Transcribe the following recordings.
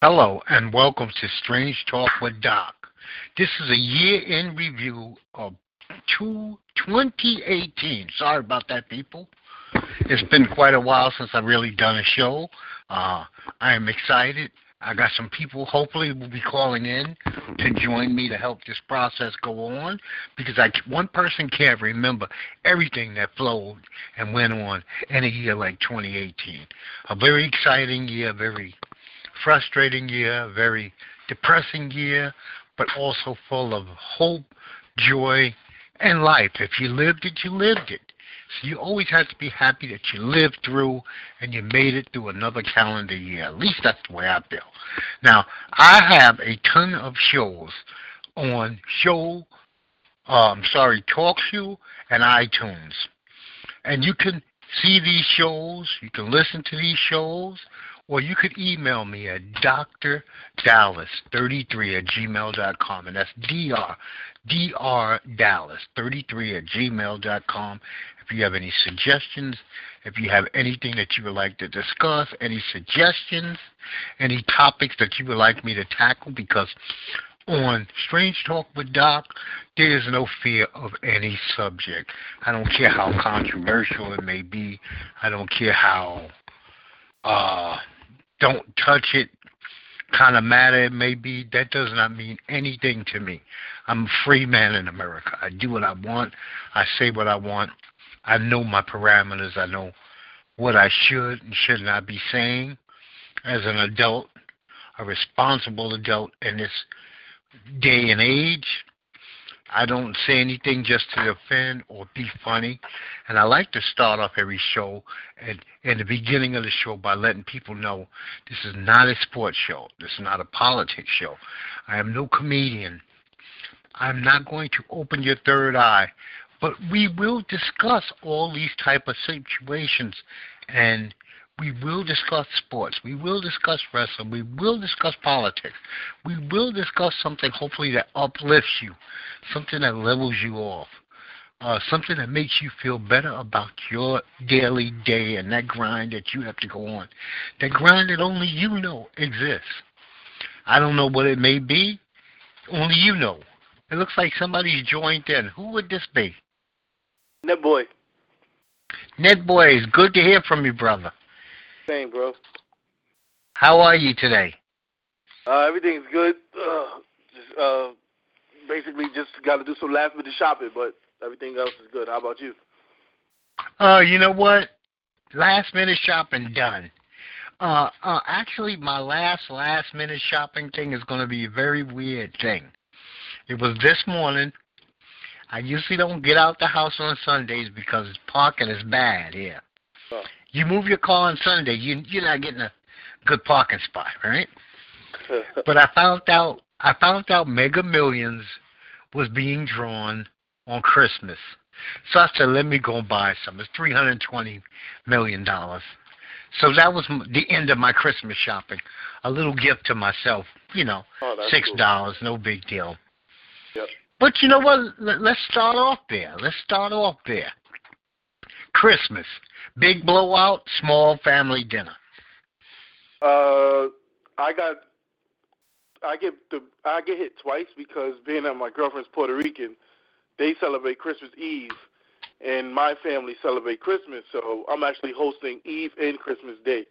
Hello and welcome to Strange Talk with Doc. This is a year in review of 2018. Sorry about that, people. It's been quite a while since I've really done a show. Uh, I am excited. I got some people hopefully will be calling in to join me to help this process go on because I one person can't remember everything that flowed and went on in a year like 2018. A very exciting year, very frustrating year, very depressing year, but also full of hope, joy, and life. If you lived it, you lived it. So you always have to be happy that you lived through and you made it through another calendar year. At least that's the way I feel. Now, I have a ton of shows on show, um, sorry, TalkShoe and iTunes. And you can see these shows, you can listen to these shows, or you could email me at drdallas33 at gmail.com, and that's dr, dr dallas 33 at gmail.com. If you have any suggestions, if you have anything that you would like to discuss, any suggestions, any topics that you would like me to tackle, because on Strange Talk with Doc, there is no fear of any subject. I don't care how controversial it may be. I don't care how uh, don't touch it kind of matter it may be, that does not mean anything to me. I'm a free man in America. I do what I want. I say what I want. I know my parameters. I know what I should and should not be saying as an adult, a responsible adult in this day and age. I don't say anything just to offend or be funny. And I like to start off every show and in the beginning of the show by letting people know this is not a sports show. This is not a politics show. I am no comedian. I'm not going to open your third eye. But we will discuss all these type of situations and we will discuss sports. We will discuss wrestling. We will discuss politics. We will discuss something hopefully that uplifts you, something that levels you off, uh, something that makes you feel better about your daily day and that grind that you have to go on, that grind that only you know exists. I don't know what it may be. Only you know. It looks like somebody's joined in. Who would this be? Ned boy. Ned boy, it's good to hear from you, brother. Same, bro. How are you today? Uh, everything's good. Uh, just, uh, basically, just got to do some last minute shopping, but everything else is good. How about you? Uh, you know what? Last minute shopping done. Uh, uh, actually, my last last minute shopping thing is going to be a very weird thing. It was this morning. I usually don't get out the house on Sundays because parking is bad here. Oh. You move your car on Sunday, you you're not getting a good parking spot, right? but I found out I found out Mega Millions was being drawn on Christmas. So I said, let me go and buy some. It's three hundred twenty million dollars. So that was the end of my Christmas shopping. A little gift to myself, you know, oh, six dollars, cool. no big deal. Yep. But you know what? Let's start off there. Let's start off there. Christmas. Big blowout, small family dinner. Uh, I got, I get the, I get hit twice because being that my girlfriend's Puerto Rican, they celebrate Christmas Eve, and my family celebrate Christmas. So I'm actually hosting Eve and Christmas Day.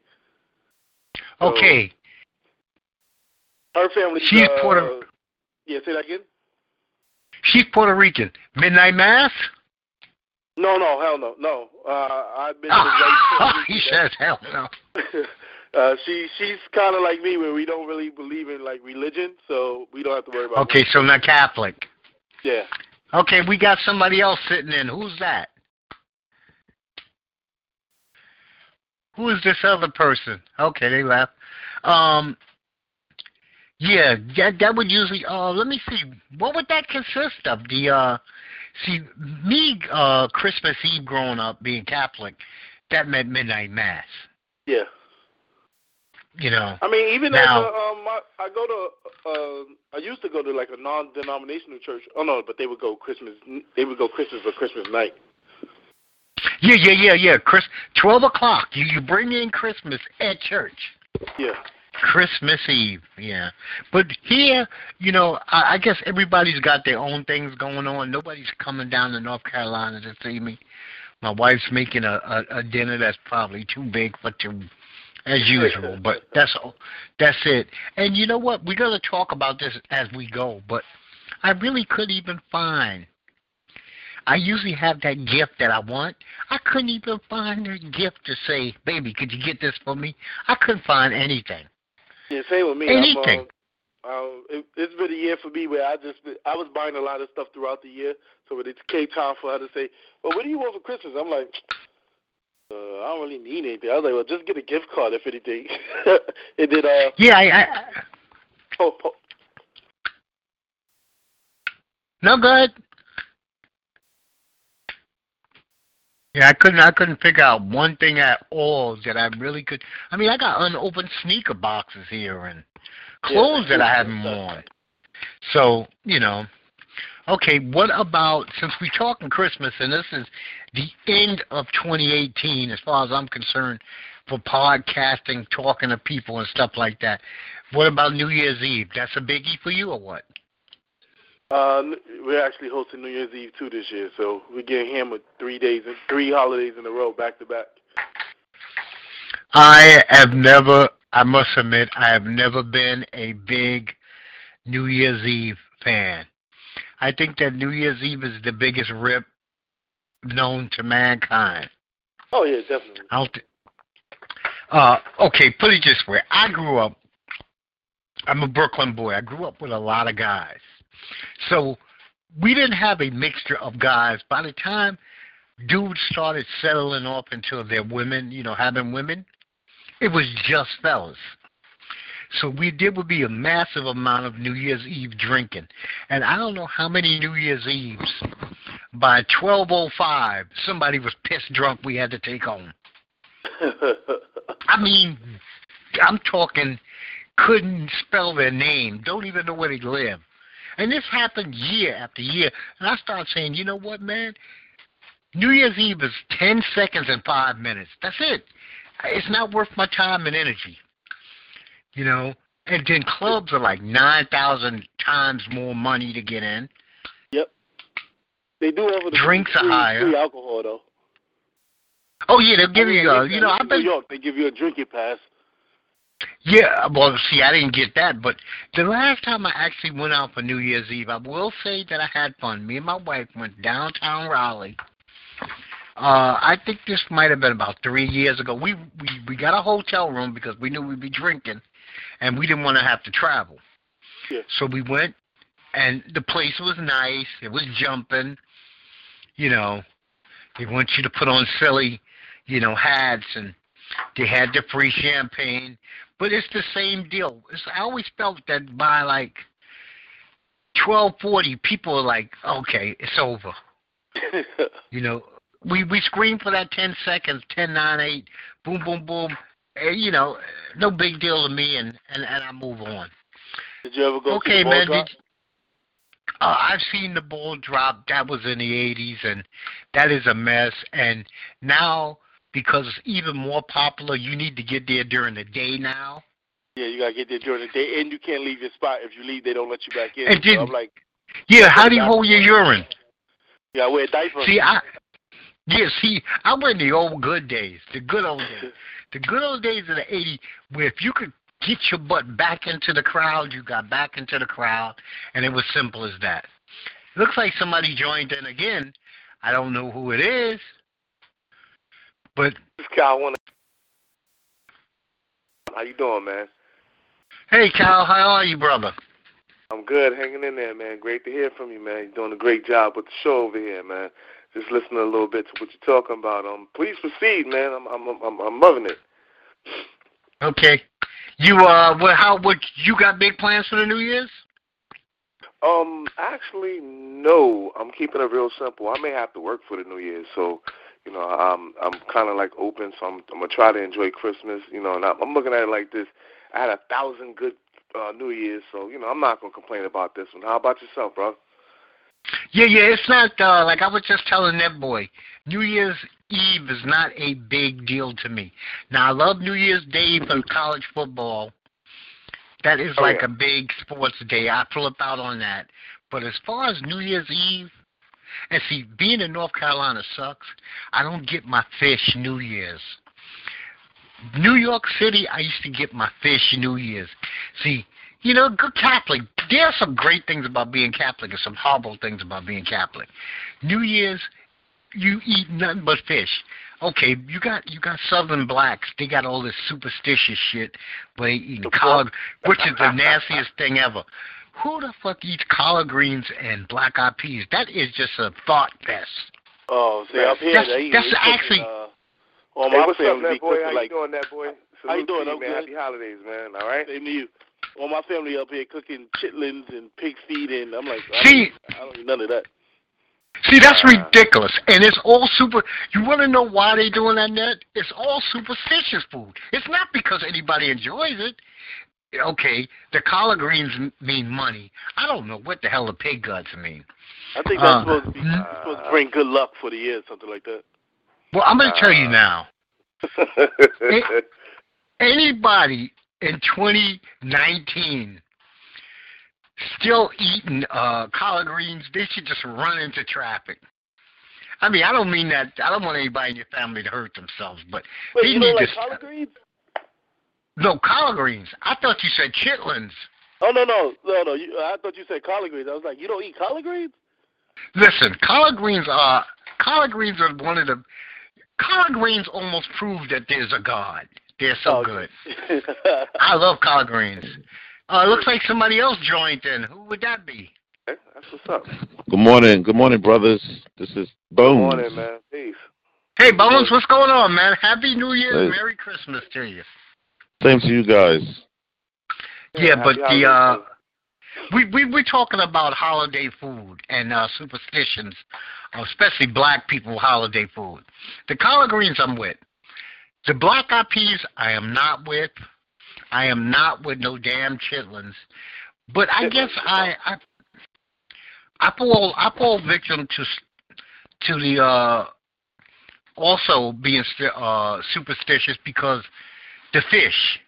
So okay. Her family. She's uh, Puerto. Yeah, say that again. She's Puerto Rican. Midnight mass. No, no, hell no, no. Uh, I've been. Oh, he says hell no. uh, she she's kind of like me, where we don't really believe in like religion, so we don't have to worry about. Okay, so not Catholic. Yeah. Okay, we got somebody else sitting in. Who's that? Who is this other person? Okay, they left. Um, yeah, that that would usually. Uh, let me see. What would that consist of? The uh, see me uh Christmas Eve growing up being Catholic, that meant midnight mass. Yeah. You know. I mean, even now, though um, I, I go to, uh, I used to go to like a non-denominational church. Oh no, but they would go Christmas. They would go Christmas or Christmas night. Yeah, yeah, yeah, yeah. Chris, twelve o'clock. You you bring in Christmas at church. Yeah. Christmas Eve, yeah. But here, you know, I, I guess everybody's got their own things going on. Nobody's coming down to North Carolina to see me. My wife's making a, a, a dinner that's probably too big for two, as usual. but that's all that's it. And you know what? We're gonna talk about this as we go. But I really couldn't even find. I usually have that gift that I want. I couldn't even find a gift to say, "Baby, could you get this for me?" I couldn't find anything. Yeah, same with me. Anything. I'm, um, um, it, it's been a year for me where I just I was buying a lot of stuff throughout the year. So when it came time for her to say, "Well, what do you want for Christmas?" I'm like, uh, "I don't really need anything." I was like, "Well, just get a gift card if anything." and then, uh, yeah, I. I oh, oh. No good. Yeah, I couldn't. I couldn't figure out one thing at all that I really could. I mean, I got unopened sneaker boxes here and clothes yeah, that I haven't worn. So you know, okay. What about since we're talking Christmas and this is the end of 2018, as far as I'm concerned, for podcasting, talking to people and stuff like that. What about New Year's Eve? That's a biggie for you or what? Uh, we're actually hosting New Year's Eve too this year, so we're getting hammered three days three holidays in a row, back to back. I have never, I must admit, I have never been a big New Year's Eve fan. I think that New Year's Eve is the biggest rip known to mankind. Oh yeah, definitely. I don't th- uh, okay, put it this way: I grew up. I'm a Brooklyn boy. I grew up with a lot of guys. So we didn't have a mixture of guys. By the time dudes started settling off into their women, you know, having women, it was just fellas. So we there would be a massive amount of New Year's Eve drinking, and I don't know how many New Year's Eves. By twelve oh five, somebody was pissed drunk. We had to take home. I mean, I'm talking couldn't spell their name, don't even know where they live. And this happened year after year. And I started saying, you know what, man? New Year's Eve is 10 seconds and five minutes. That's it. It's not worth my time and energy. You know? And then clubs are like 9,000 times more money to get in. Yep. They do offer the Drinks free, are higher. free alcohol, though. Oh, yeah, they'll give I mean, you, uh, you know, I've been. New York, they give you a drinking pass. Yeah, well, see, I didn't get that, but the last time I actually went out for New Year's Eve, I will say that I had fun. Me and my wife went downtown Raleigh. Uh, I think this might have been about three years ago. We we we got a hotel room because we knew we'd be drinking, and we didn't want to have to travel. Yeah. So we went, and the place was nice. It was jumping. You know, they want you to put on silly, you know, hats, and they had the free champagne. But it's the same deal. It's, I always felt that by like twelve forty, people are like, okay, it's over. You know, we we scream for that ten seconds, ten nine eight, boom boom boom. Eh, you know, no big deal to me, and and, and I move on. Did you ever go okay, ball man. drop? Did, uh, I've seen the ball drop. That was in the '80s, and that is a mess. And now, because it's even more popular, you need to get there during the day now. Yeah, you gotta get there during the day, and you can't leave your spot. If you leave, they don't let you back in. And so I'm like, Yeah, how do you hold your urine? yeah, I wear a diaper. See, I yeah, see, I went the old good days, the good old days, the good old days of the '80s, where if you could get your butt back into the crowd, you got back into the crowd, and it was simple as that. Looks like somebody joined in again. I don't know who it is, but This guy wanna. How you doing, man? hey, Cal, how are you, brother? I'm good, hanging in there, man. Great to hear from you, man. You're doing a great job with the show over here, man. Just listening a little bit to what you're talking about. Um, please proceed, man. I'm I'm I'm, I'm loving it. Okay, you uh, what? How? What? You got big plans for the New Year's? Um, actually, no. I'm keeping it real simple. I may have to work for the New Year, so you know, I'm I'm kind of like open. So I'm I'm gonna try to enjoy Christmas. You know, and I'm, I'm looking at it like this. I had a thousand good uh, New Year's, so you know, I'm not gonna complain about this one. How about yourself, bro? Yeah, yeah, it's not uh like I was just telling that boy. New Year's Eve is not a big deal to me. Now I love New Year's Day for college football, That is Oh, like yeah. a big sports day. I flip out on that. But as far as New Year's Eve, and see, being in North Carolina sucks. I don't get my fish New Year's. New York City, I used to get my fish New Year's. See, you know, good Catholic. There are some great things about being Catholic and some horrible things about being Catholic. New Year's, you eat nothing but fish. Okay, you got you got Southern blacks. They got all this superstitious shit where they eating collard, which is the nastiest thing ever. Who the fuck eats collard greens and black eyed peas? That is just a thought fest. Oh, see, up here, That's- they, that's they cooking, actually- uh, all Hey, my what's up, family that boy? cooking How like you doing, that boy? How you doing? to I'm man. good. Happy holidays, man. All right. same to you. All my family up here cooking chitlins and pig feet, and I'm like, I See, don't, I don't eat none of that. See, that's Uh, ridiculous, and it's all super. You want to know why they doing that? Net? It's all superstitious food. It's not because anybody enjoys it. Okay, the collard greens mean money. I don't know what the hell the pig guts mean. I think that's Uh, supposed to be mm. supposed to bring good luck for the year, something like that. Well, I'm going to tell you Uh, now. Anybody in 2019 still eating uh, collard greens, they should just run into traffic. I mean, I don't mean that. I don't want anybody in your family to hurt themselves, but Wait, they you need don't like to. collard greens? No, collard greens. I thought you said chitlins. Oh no no no no! You, I thought you said collard greens. I was like, you don't eat collard greens? Listen, collard greens are collard greens are one of the collard greens almost prove that there's a God. They're so Oh, good. I love collard greens. Uh, it looks like somebody else joined in. Who would that be? That's what's up. Good morning. Good morning, brothers. This is Good Bones. morning, man. Peace. Hey Bones, what's going on, man? Happy New Year, and Merry Christmas to you. Same to you guys. Yeah, but the uh we we we're talking about holiday food and uh superstitions, uh, especially black people holiday food. The collard greens I'm with. The black eyed peas I am not with. I am not with no damn chitlins. But I guess I I I fall I fall victim to to the uh also being st- uh superstitious because the fish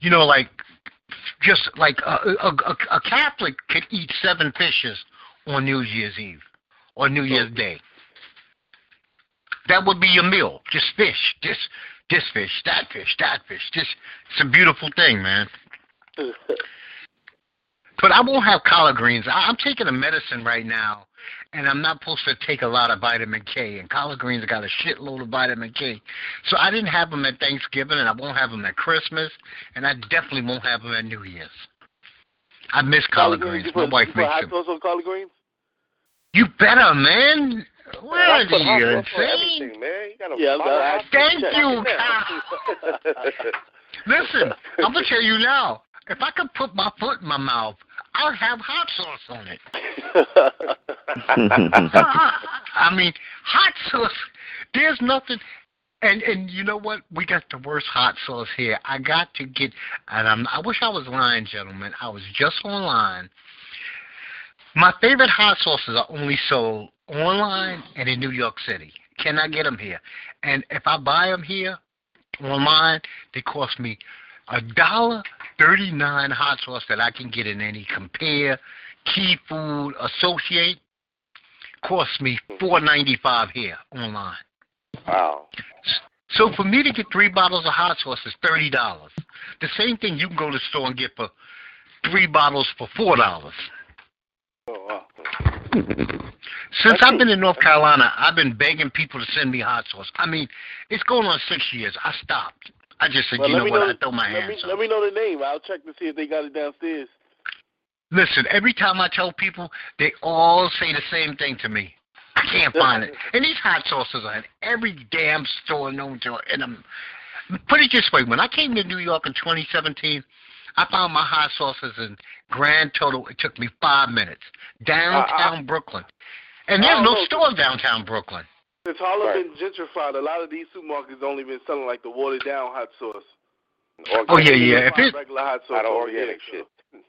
you know, like just like a, a, a, a Catholic could eat seven fishes on New Year's Eve or New Year's Day. That would be your meal. Just fish. This this fish, that fish, that fish. Just it's a beautiful thing, man. But I won't have collard greens. I, I'm taking a medicine right now, and I'm not supposed to take a lot of vitamin K. And collard greens got a shitload of vitamin K. So I didn't have them at Thanksgiving, and I won't have them at Christmas, and I definitely won't have them at New Year's. I miss collard greens. You My put, wife you put makes hot them. sauce on collard greens? You better, man. Where I are you insane? man. You got a Yeah, bottle I- Thank you, Check it out. Listen, I'm gonna tell you now. If I could put my foot in my mouth, I'll have hot sauce on it. I mean, hot sauce. There's nothing. And and you know what? We got the worst hot sauce here. I got to get. And I'm. I wish I was lying, gentlemen. I was just online. My favorite hot sauces are only sold online and in New York City. Cannot get them here. And if I buy them here online, they cost me a dollar thirty nine hot sauce that I can get in any compare, key food, associate costs me four ninety five here online. wow. So for me to get three bottles of hot sauce is thirty dollars. The same thing you can go to the store and get for three bottles for four dollars. Oh, wow. Since I've been in North Carolina, I've been begging people to send me hot sauce. I mean, it's going on six years. I stopped. I just said, Well, you know what? know- I throw my let hands me, up. let me know the name. I'll check to see if they got it downstairs. Listen, every time I tell people, they all say the same thing to me. I can't find it. And these hot sauces are in every damn store known to and I'm put it this way, when I came to New York in twenty seventeen, I found my hot sauces in grand total it took me five minutes. Uh-uh. Downtown Brooklyn. And there's no know. stores downtown Brooklyn. Since Harlem Right. been gentrified, a lot of these supermarkets only been selling like the watered down hot sauce. Oh yeah, yeah. You If find it regular hot sauce. Not over organic shit.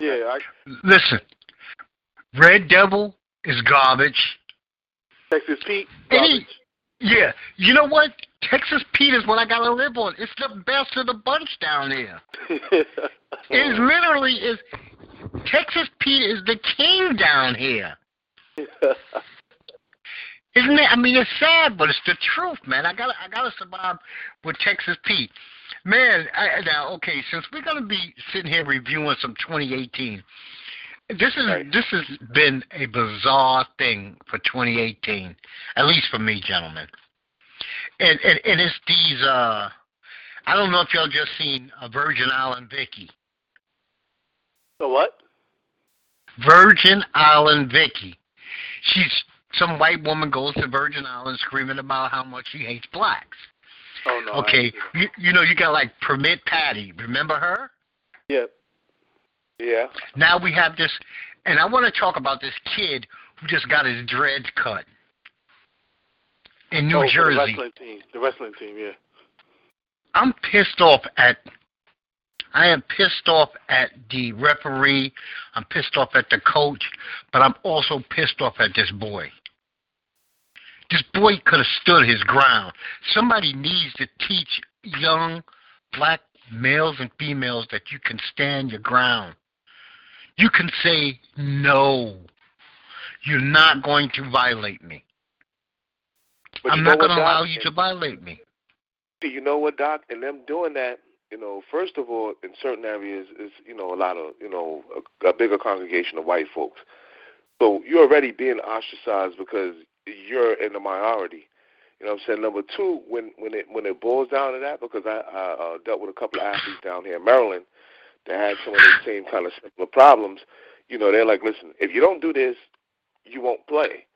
Yeah, I, listen, Red Devil is garbage. Texas Pete. Any- garbage. Yeah, you know what? Texas Pete is what I gotta live on. It's the best of the bunch down there. It literally is. Texas Pete is the king down here. Isn't it? I mean, it's sad, but it's the truth, man. I gotta, I gotta survive with Texas Pete, man. I, now, okay, since we're gonna be sitting here reviewing some 2018, this is Right. this has been a bizarre thing for 2018, at least for me, gentlemen. And and, and it's these. uh I don't know if y'all just seen uh, Virgin Island Vicky. so what? Virgin Island Vicky. She's some white woman goes to Virgin Island screaming about how much she hates blacks. Oh no. Okay, you, you know you got like Permit Patty. Remember her? it. yeah. Now we have this, and I want to talk about this kid who just got his dreads cut in New oh, for The Jersey. wrestling team. The wrestling team. Yeah. I'm pissed off at. I am pissed off at the referee. I'm pissed off at the coach, but I'm also pissed off at this boy. This boy could have stood his ground. Somebody needs to teach young black males and females that you can stand your ground. You can say no. You're not going to violate me. But I'm not going to allow you to violate me. Do you know what, Doc? And them doing that, you know, first of all, in certain areas, is you know a lot of you know a, a bigger congregation of white folks. So you're already being ostracized because you're in the minority. You know what I'm saying? Number two, when when it when it boils down to that, because I, I uh, dealt with a couple of athletes down here in Maryland that had some of the same kind of similar problems. You know, they're like, listen, if you don't do this, you won't play.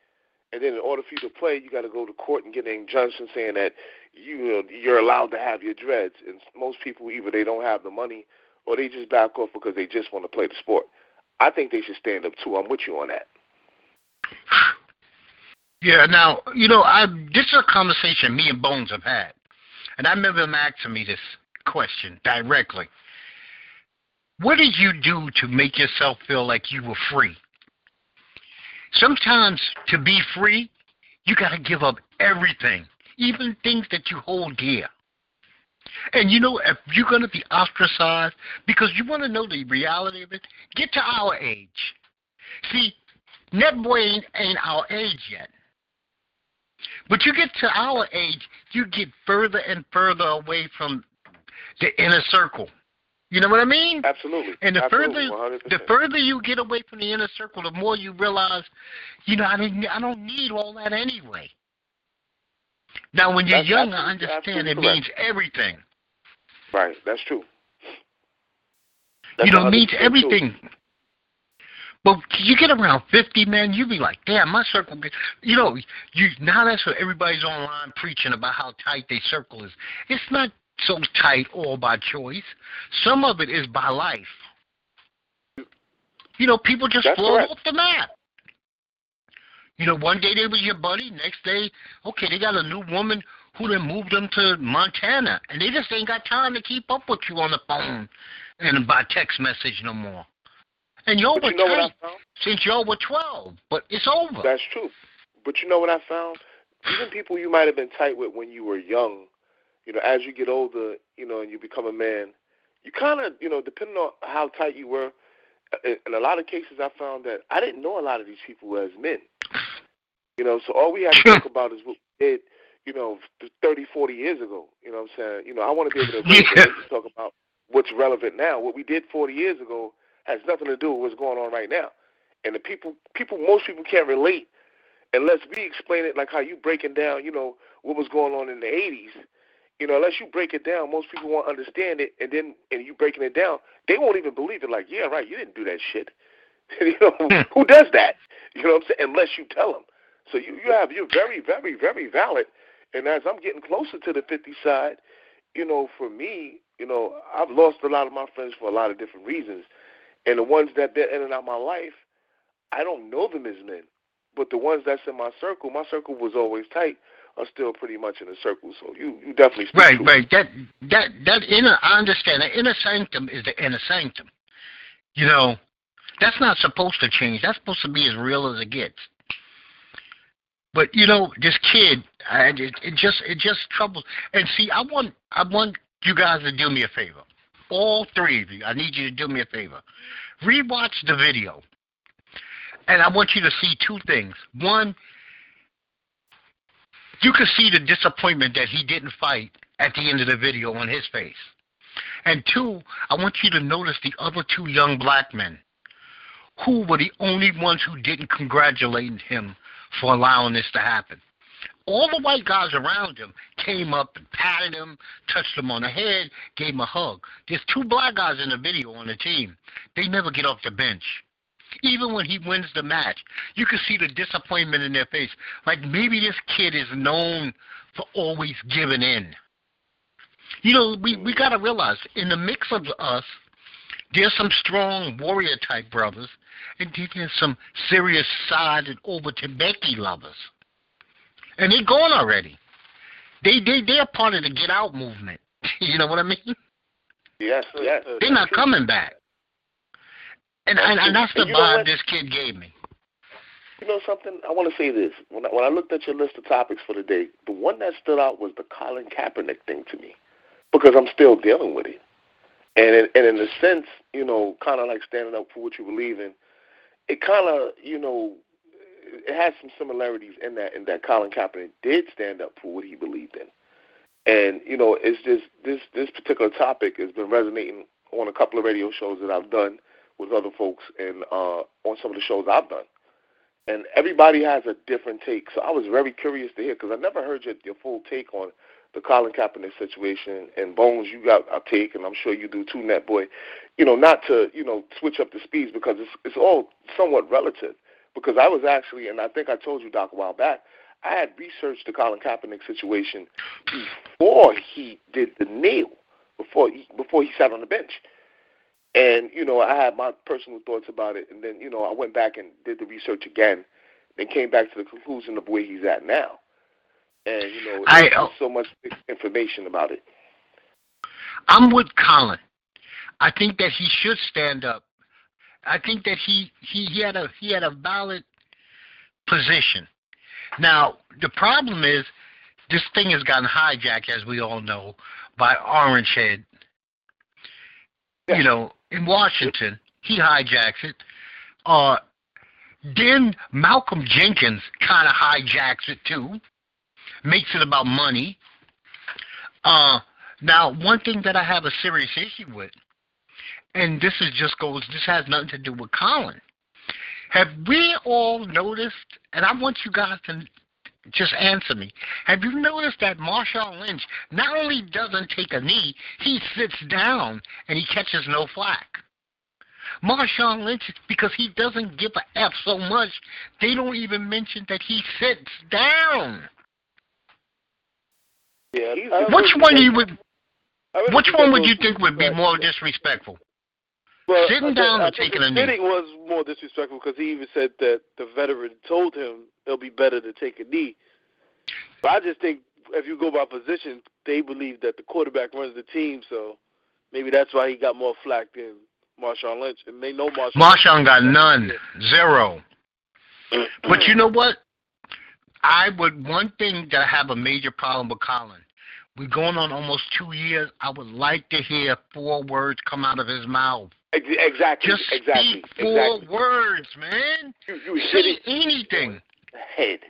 And then in order for you to play, you got to go to court and get an injunction saying that you you're allowed to have your dreads. And most people either they don't have the money or they just back off because they just want to play the sport. I think they should stand up too. I'm with you on that. Yeah, now, you know, I this is a conversation me and Bones have had. And I remember him asking me this question directly. What did you do to make yourself feel like you were free? Sometimes to be free, you got to give up everything, even things that you hold dear. And you know, if you're going to be ostracized, because you want to know the reality of it, get to our age. See, Netboy ain't, ain't our age yet. But you get to our age, you get further and further away from the inner circle. You know what I mean? Absolutely. And the Absolutely, further 100%. the further you get away from the inner circle, the more you realize, you know, I don't I don't need all that anyway. Now, when you're That's young, I understand it means everything. Right. That's true. you know, it 100% means true. But you get around fifty, man, you be like, damn, my circle. You know, you now that's what everybody's online preaching about how tight their circle is. It's not so tight all by choice. Some of it is by life. You know, people just That's float correct. off the map. You know, one day they was your buddy, next day, okay, they got a new woman who then moved them to Montana, and they just ain't got time to keep up with you on the phone and by text message no more. And y'all were you know what I tight found? since y'all were twelve, but it's over. That's true. But you know what I found? Even people you might have been tight with when you were young, you know, as you get older, you know, and you become a man, you kind of, you know, depending on how tight you were, in in a lot of cases I found that I didn't know a lot of these people as men. You know, so all we had to talk about is what we did, you know, 30, 40 years ago. You know what I'm saying? You know, I want to be able to Yeah. to talk about what's relevant now. What we did 40 years ago has nothing to do with what's going on right now. And the people, people, most people can't relate unless we explain it like how you breaking down, you know, what was going on in the 80s. You know, unless you break it down, most people won't understand it. And then, and you breaking it down, they won't even believe it. Like, yeah, right, you didn't do that shit. you know, hmm. who does that? You know what I'm saying? Unless you tell them. So you, you have, you're very, very, very valid. And as I'm getting closer to the 50 side, you know, for me, you know, I've lost a lot of my friends for a lot of different reasons. And the ones that been in and out of my life, I don't know them as men. But the ones that's in my circle, my circle was always tight, are still pretty much in the circle. So you, you definitely speak Right, right. That that that inner I understand. The inner sanctum is the inner sanctum. You know, that's not supposed to change. That's supposed to be as real as it gets. But you know, this kid, I, it, it just it just troubles. And see, I want I want you guys to do me a favor. All three of you, I need you to do me a favor. Rewatch the video, and I want you to see two things. One, you can see the disappointment that he didn't fight at the end of the video on his face. And two, I want you to notice the other two young black men who were the only ones who didn't congratulate him for allowing this to happen. All the white guys around him came up and patted him, touched him on the head, gave him a hug. There's two black guys in the video on the team. They never get off the bench. Even when he wins the match, you can see the disappointment in their face. Like maybe this kid is known for always giving in. You know, we, we got to realize in the mix of us, there's some strong warrior type brothers, and then there's some serious side and over Becky lovers. And they're gone already. They they they're part of the get out movement. you know what I mean? Yes, yes. They're not coming back. And and, and that's the vibe this kid gave me. You know something? I want to say this. When I, when I looked at your list of topics for the day, the one that stood out was the Colin Kaepernick thing to me, because I'm still dealing with it. And in, and in a sense, you know, kind of like standing up for what you believe in, it kind of, you know, it has some similarities in that in that Colin Kaepernick did stand up for what he believed in. And you know, it's just this this particular topic has been resonating on a couple of radio shows that I've done with other folks and uh, on some of the shows I've done. And everybody has a different take. So I was very curious to hear because I never heard your, your full take on the Colin Kaepernick situation. And Bones, you got a take, and I'm sure you do too, Net Boy. You know, not to you know switch up the speeds because it's it's all somewhat relative. Because I was actually, and I think I told you, Doc, a while back, I had researched the Colin Kaepernick situation before he did the nail, before he, before he sat on the bench. And you know, I had my personal thoughts about it, and then you know, I went back and did the research again, and came back to the conclusion of where he's at now. And you know, I, there's uh, so much information about it. I'm with Colin. I think that he should stand up. I think that he he, he had a he had a valid position. Now the problem is this thing has gotten hijacked, as we all know, by Orange Head. Yeah. You know, in Washington, he hijacks it. Uh, then Malcolm Jenkins kind of hijacks it too makes it about money. Uh, now, one thing that I have a serious issue with, and this is just goes, this has nothing to do with Colin. Have we all noticed, and I want you guys to just answer me. Have you noticed that Marshawn Lynch not only doesn't take a knee, he sits down and he catches no flack. Marshawn Lynch, because he doesn't give a F so much, they don't even mention that he sits down. Yeah. Which one you would? Which one would you think would be more disrespectful? Well, Sitting down think taking a knee? sitting was more disrespectful because he even said that the veteran told him it'll be better to take a knee. But I just think if you go by position, they believe that the quarterback runs the team, so maybe that's why he got more flack than Marshawn Lynch, and they know Marshawn. Marshawn got none, zero. Mm-hmm. But you know what? I would one thing that I have a major problem with Colin. We're going on almost two years. I would like to hear four words come out of his mouth. Ex- Exactly, Just exactly, speak four exactly. words, man. You, you hit it anything. head.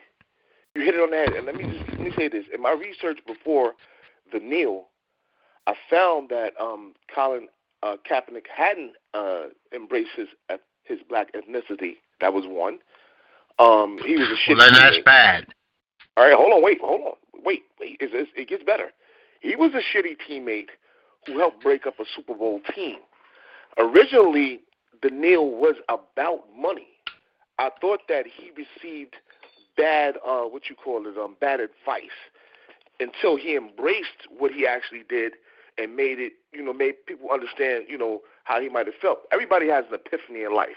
You hit it on the head. And let me just, let me say this: in my research before the kneel, I found that um, Colin uh, Kaepernick hadn't uh, embraced his eth- his black ethnicity. That was one. Um, he was a shit. Well, then that's teammate. bad. All right, hold on, wait, hold on, wait, wait. It's, it's, it gets better. He was a shitty teammate who helped break up a Super Bowl team. Originally, the kneel was about money. I thought that he received bad, uh, what you call it, um, bad advice until he embraced what he actually did and made it, you know, made people understand, you know, how he might have felt. Everybody has an epiphany in life,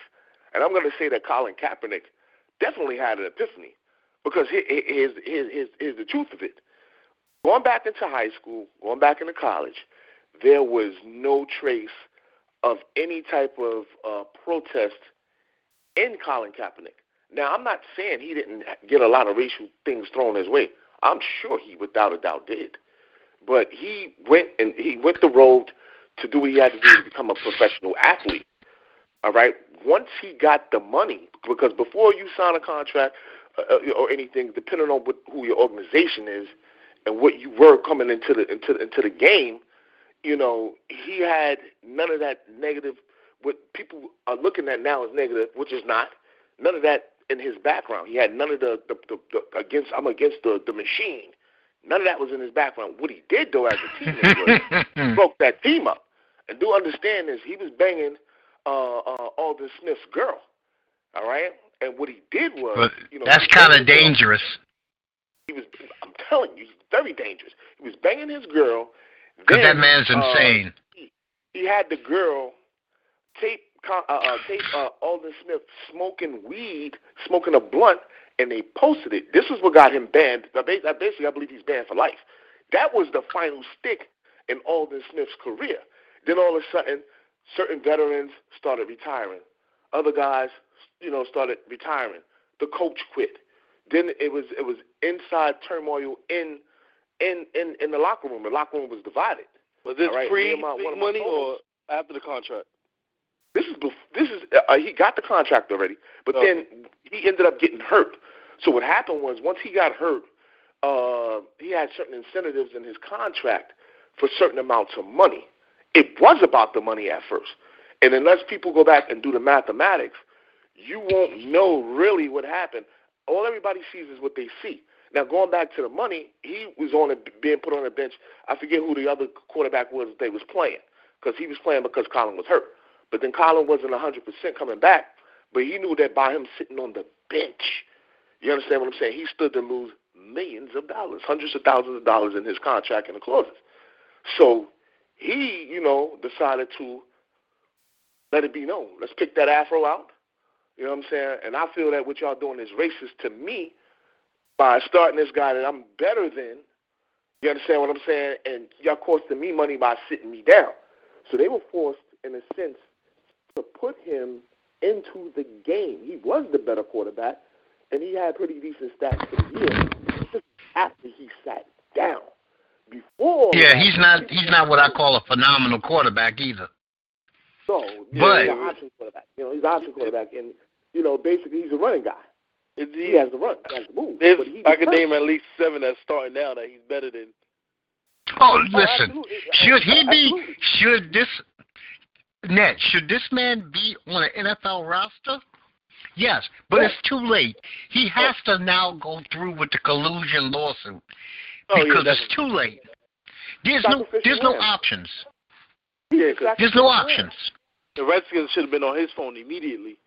and I'm going to say that Colin Kaepernick definitely had an epiphany because here- here- here's, here's, here's the truth of it. Going back into high school, going back into college, there was no trace of any type of uh, protest in Colin Kaepernick. Now, I'm not saying he didn't get a lot of racial things thrown his way. I'm sure he, without a doubt, did. But he went and he went the road to do what he had to do to become a professional athlete. All right. Once he got the money, because before you sign a contract uh, uh, or anything, depending on what, who your organization is and what you were coming into the into into the game, you know, he had none of that negative. What people are looking at now as negative, which is not. None of that in his background. He had none of the, the, the, the against. I'm against the the machine. None of that was in his background. What he did though, as a teammate, was broke that team up. And do understand this, he was banging uh, uh, Aldon Smith's girl. All right, and what he did was, but you know, that's kind of dangerous. He was. I'm telling you, he's very dangerous. He was banging his girl. Because that man's insane. Uh, he, he had the girl tape uh, uh, tape uh, Aldon Smith smoking weed, smoking a blunt, and they posted it. This is what got him banned. Basically, I believe he's banned for life. That was the final stick in Aldon Smith's career. Then all of a sudden, certain veterans started retiring. Other guys, you know, started retiring. The coach quit. Then it was it was inside turmoil in in in, in the locker room. The locker room was divided. Was this right? pre my, big money or after the contract? This is this is uh, he got the contract already, but okay. then he ended up getting hurt. So what happened was once he got hurt, uh, he had certain incentives in his contract for certain amounts of money. It was about the money at first. And unless people go back and do the mathematics, you won't know really what happened. All everybody sees is what they see. Now, going back to the money, he was on a, being put on a bench. I forget who the other quarterback was they was playing because he was playing because Colin was hurt. But then Colin wasn't 100% coming back. But he knew that by him sitting on the bench, you understand what I'm saying? He stood to lose millions of dollars, hundreds of thousands of dollars in his contract and the clauses. So he, you know, decided to let it be known. Let's pick that afro out. You know what I'm saying? And I feel that what y'all doing is racist to me by starting this guy that I'm better than. You understand what I'm saying? And y'all costing me money by sitting me down. So they were forced, in a sense, to put him into the game. He was the better quarterback, and he had pretty decent stats for the year. Just after he sat down. Before Yeah, he's not he's not what I call a phenomenal quarterback either. So but, he's an option quarterback. You know, he's an option quarterback and you know, basically he's a running guy. He has the run, he has the move. There's, but he I can name at least seven that's starting now that he's better than. Oh, oh listen. absolutely. Should he be? Absolutely. Should this net? Should this man be on an NFL roster? Yes, but Yes. it's too late. He has to now go through with the collusion lawsuit Oh, yeah, because it's too late. There's no there's no options. He's Yeah, 'cause There's no options. The Redskins should have been on his phone immediately.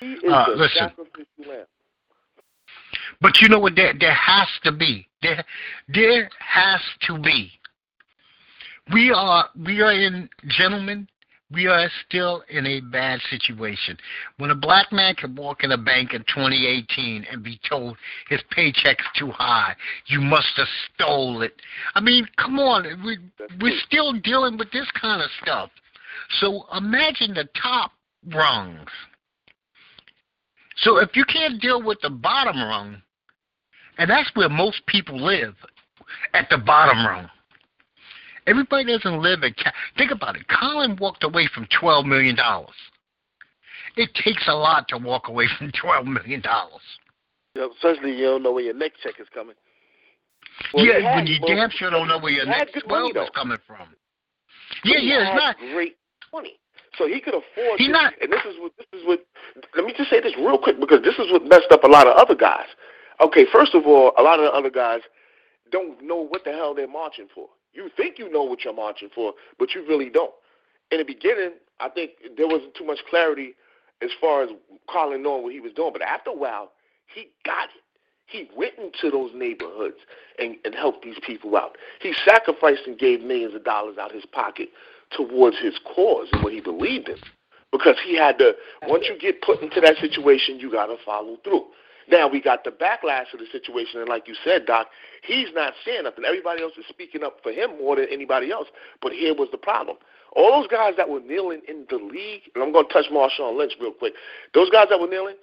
He is Uh, the listen. sacrificial lamb. But you know what? There there has to be. There there has to be. We are we are in gentlemen. We are still in a bad situation. When a black man can walk in a bank in 2018 and be told his paycheck's too high, you must have stole it. I mean, come on, we we're still dealing with this kind of stuff. So imagine the top rungs. So if you can't deal with the bottom rung, and that's where most people live, at the bottom rung. Everybody doesn't live at. Ca- Think about it. Colin walked away from twelve million dollars. It takes a lot to walk away from twelve million dollars. Yeah, Especially you don't know when your next check is coming. Well, yeah, had- when you well, damn sure don't know where your next good money, twelve is coming from. But Yeah, yeah, it's not. great money. So he could afford. He to, not- And this is what this is what. Let me just say this real quick because this is what messed up a lot of other guys. Okay, first of all, a lot of the other guys don't know what the hell they're marching for. You think you know what you're marching for, but you really don't. In the beginning, I think there wasn't too much clarity as far as Colin knowing what he was doing. But after a while, he got it. He went into those neighborhoods and, and helped these people out. He sacrificed and gave millions of dollars out of his pocket towards his cause and what he believed in. Because he had to, once you get put into that situation, you got to follow through. Now we got the backlash of the situation, and like you said, Doc, he's not saying nothing. Everybody else is speaking up for him more than anybody else. But here was the problem: all those guys that were kneeling in the league, and I'm going to touch Marshawn Lynch real quick. Those guys that were kneeling,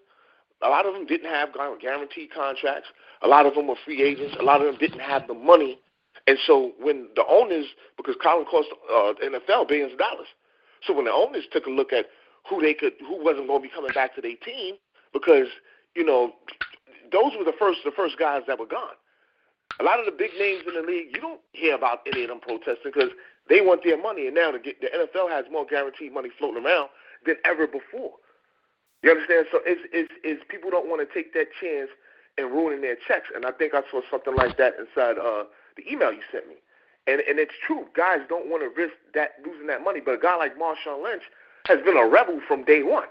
a lot of them didn't have guaranteed contracts. A lot of them were free agents. A lot of them didn't have the money. And so when the owners, because Colin cost uh, NFL billions of dollars, so when the owners took a look at who they could, who wasn't going to be coming back to their team, because you know those were the first the first guys that were gone. A lot of the big names in the league, you don't hear about any of them protesting because they want their money, and now the, the NFL has more guaranteed money floating around than ever before. You understand? So it's, it's, it's people don't want to take that chance and ruining their checks. And I think I saw something like that inside uh, the email you sent me. And and it's true. Guys don't want to risk that losing that money. But a guy like Marshawn Lynch has been a rebel from day one.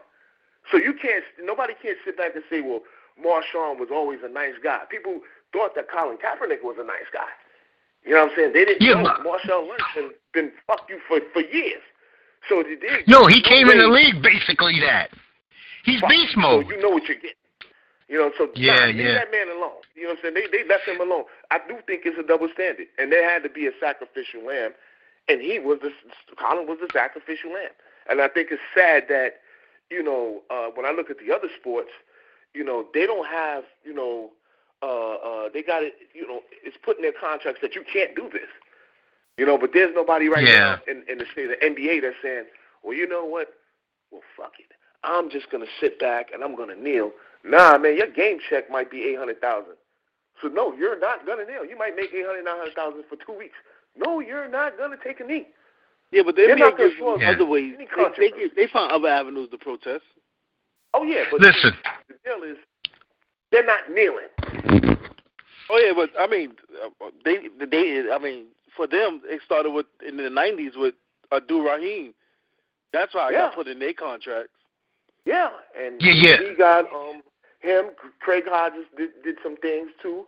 So you can't. Nobody can't sit back and say, well, Marshawn was always a nice guy. People thought that Colin Kaepernick was a nice guy. You know what I'm saying? They didn't yeah, know Marshawn Lynch has been fuck you for for years. So they did. No, he came in the league basically that. He's beast mode. So you know what you're getting. You know, so yeah, nah, leave that man alone. You know what I'm saying? They they left him alone. I do think it's a double standard, and there had to be a sacrificial lamb, and he was the Colin was the sacrificial lamb, and I think it's sad that you know uh, when I look at the other sports, you know they don't have you know uh, uh, they got it you know it's put in their contracts that you can't do this, you know, but there's nobody right yeah. now in, in the state of the NBA that's saying, well, you know what, well fuck it. I'm just gonna sit back and I'm gonna kneel. Nah, man, your game check might be eight hundred thousand. So no, you're not gonna kneel. You might make eight hundred, nine hundred thousand for two weeks. No, you're not gonna take a knee. Yeah, but they not gives you yeah. other ways. They, they, they, they found other avenues to protest. Oh yeah, but listen, the deal is they're not kneeling. Oh yeah, but I mean, uh, they they I mean, for them, it started with in the '90s with Abdul Rahim. That's why I yeah. got put in their contracts. Yeah, and yeah, yeah. he got um him. Craig Hodges did did some things too,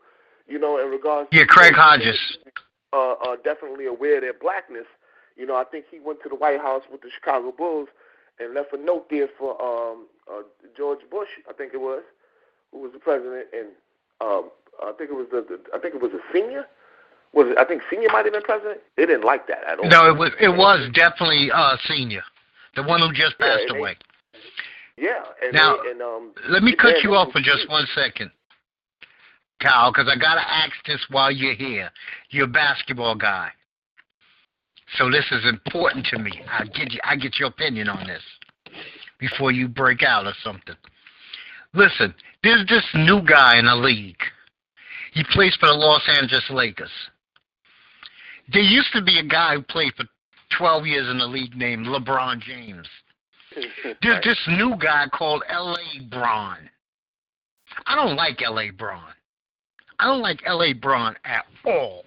you know, in regards. Yeah, to Craig Hodges. Uh, uh, definitely aware of their blackness. You know, I think he went to the White House with the Chicago Bulls and left a note there for um uh, George Bush, I think it was, who was the president, and um I think it was the, the I think it was a senior. Was it, I think senior might have been president. They didn't like that at all. No, it was it was definitely uh senior, the one who just passed yeah, away. Yeah. And now, and, um, let me cut you off for just one second, Kyle, because I gotta ask this while you're here. You're a basketball guy, so this is important to me. I get you. I get your opinion on this before you break out or something. Listen, there's this new guy in the league. He plays for the Los Angeles Lakers. There used to be a guy who played for 12 years in the league named LeBron James. There's this new guy called L.A. Braun. I don't like L.A. Braun. I don't like L.A. Braun at all.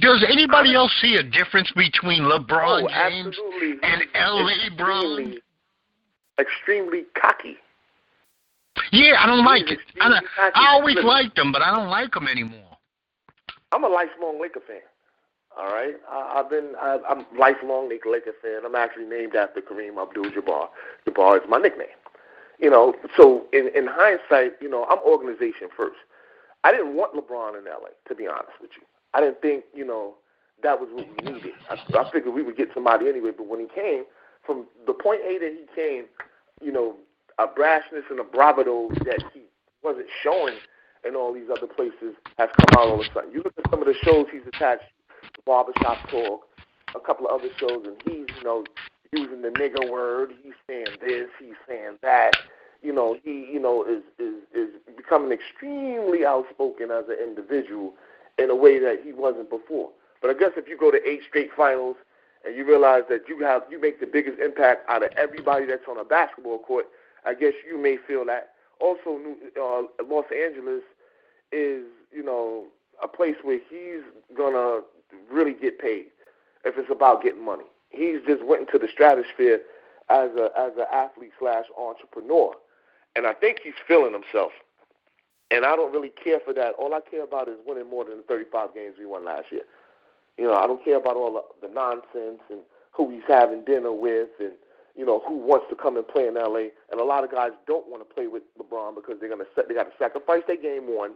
Does anybody else see a difference between LeBron oh, James absolutely. and L.A. Braun? Extremely, extremely cocky. Yeah, I don't like it. I, I always liked him, but I don't like him anymore. I'm a lifelong Laker fan. All right, I, I've been I, I'm lifelong Laker Laker fan. I'm actually named after Kareem Abdul-Jabbar. Jabbar is my nickname. You know, so in in hindsight, you know, I'm organization first. I didn't want LeBron in LA, to be honest with you. I didn't think, you know, that was what we needed. I, I figured we would get somebody anyway. But when he came, from the point A that he came, you know, a brashness and a bravado that he wasn't showing in all these other places has come out all of a sudden. You look at some of the shows he's attached Barbershop Talk, a couple of other shows, and he's, you know, using the nigger word. He's saying this, he's saying that. You know, he, you know, is is is becoming extremely outspoken as an individual in a way that he wasn't before. But I guess if you go to eight straight finals and you realize that you have you make the biggest impact out of everybody that's on a basketball court, I guess you may feel that. Also, uh, Los Angeles is you know a place where he's gonna really get paid if it's about getting money. He's just went into the stratosphere as a as an athlete slash entrepreneur, and I think he's feeling himself. And I don't really care for that. All I care about is winning more than the 35 games we won last year. You know, I don't care about all the, nonsense and who he's having dinner with and you know who wants to come and play in LA. And a lot of guys don't want to play with LeBron because they're gonna they got to sacrifice their game one,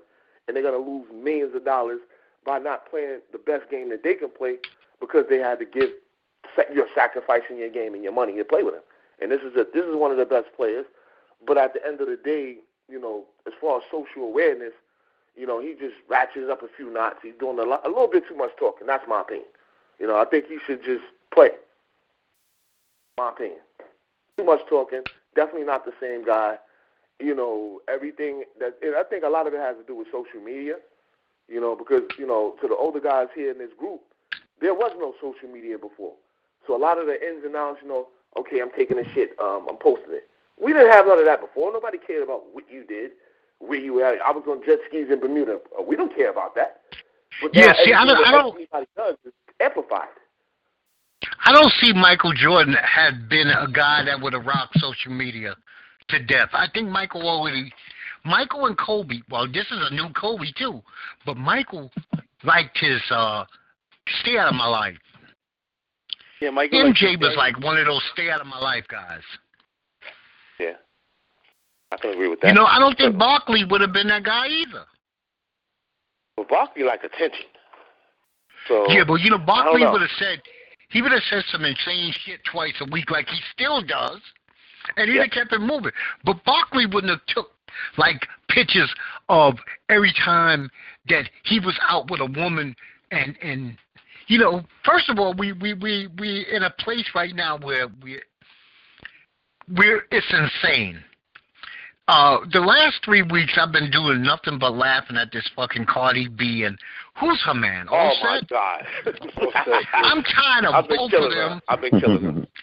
and they're gonna lose millions of dollars by not playing the best game that they can play because they had to give you're sacrificing your game and your money to play with him. And this is a this is one of the best players. But at the end of the day, you know, as far as social awareness, you know, he just ratchets up a few knots. He's doing a, lot, a little bit too much talking. That's my opinion. You know, I think he should just play. My opinion. Too much talking. Definitely not the same guy. You know, everything that and I think a lot of it has to do with social media. You know, because you know, to the older guys here in this group, there was no social media before. So a lot of the ins and outs, you know, okay, I'm taking a shit, um, I'm posting it. We didn't have none of that before. Nobody cared about what you did, where you were. I was on jet skis in Bermuda. Uh, we don't care about that. But yeah, see, I don't, I don't. Everybody does is amplified. I don't see Michael Jordan had been a guy that would have rocked social media to death. I think Michael already, Michael and Kobe. Well, this is a new Kobe too, but Michael liked his uh, stay out of my life. Yeah, Michael. MJ was like one of those stay out of my life guys. Yeah, I can agree with that. You know, I don't think Barkley would have been that guy either. Well, Barkley liked attention. So yeah, but you know, Barkley would have said he would have said some insane shit twice a week, like he still does, and he'd Yeah. have kept it moving. But Barkley wouldn't have took like pictures of every time that he was out with a woman, and and you know, first of all, we we we we in a place right now where we we're it's insane. Uh, the last three weeks I've been doing nothing but laughing at this fucking Cardi B and who's her man? Oh my God! I'm tired of I've been both of them. her. I've been killing her.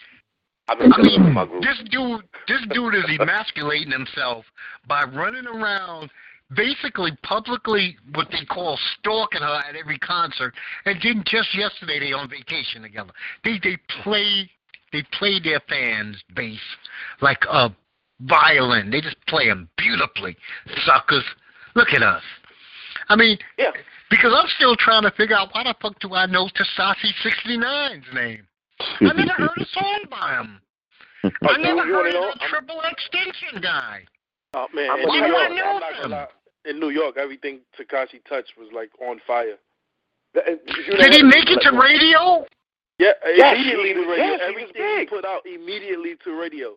I've been I killing mean, my group. this dude, this dude is emasculating himself by running around, basically publicly what they call stalking her at every concert. And then just yesterday they on vacation together. They they play they play their fans bass like a violin. They just play them beautifully, suckers. Look at us. I mean, Yeah. because I'm still trying to figure out why the fuck do I know Tekashi 69's name? I never heard a song by him. I never you- you wanna heard know? of the Triple Extinction guy. Oh man, I'm in a New New York, Yorker. I'm not in New York, everything Tekashi touched was like on fire. Th- you know Did he make it to radio? Yeah, Yes, immediately he to was- radio. yes, he Everything he big. put out immediately to radio.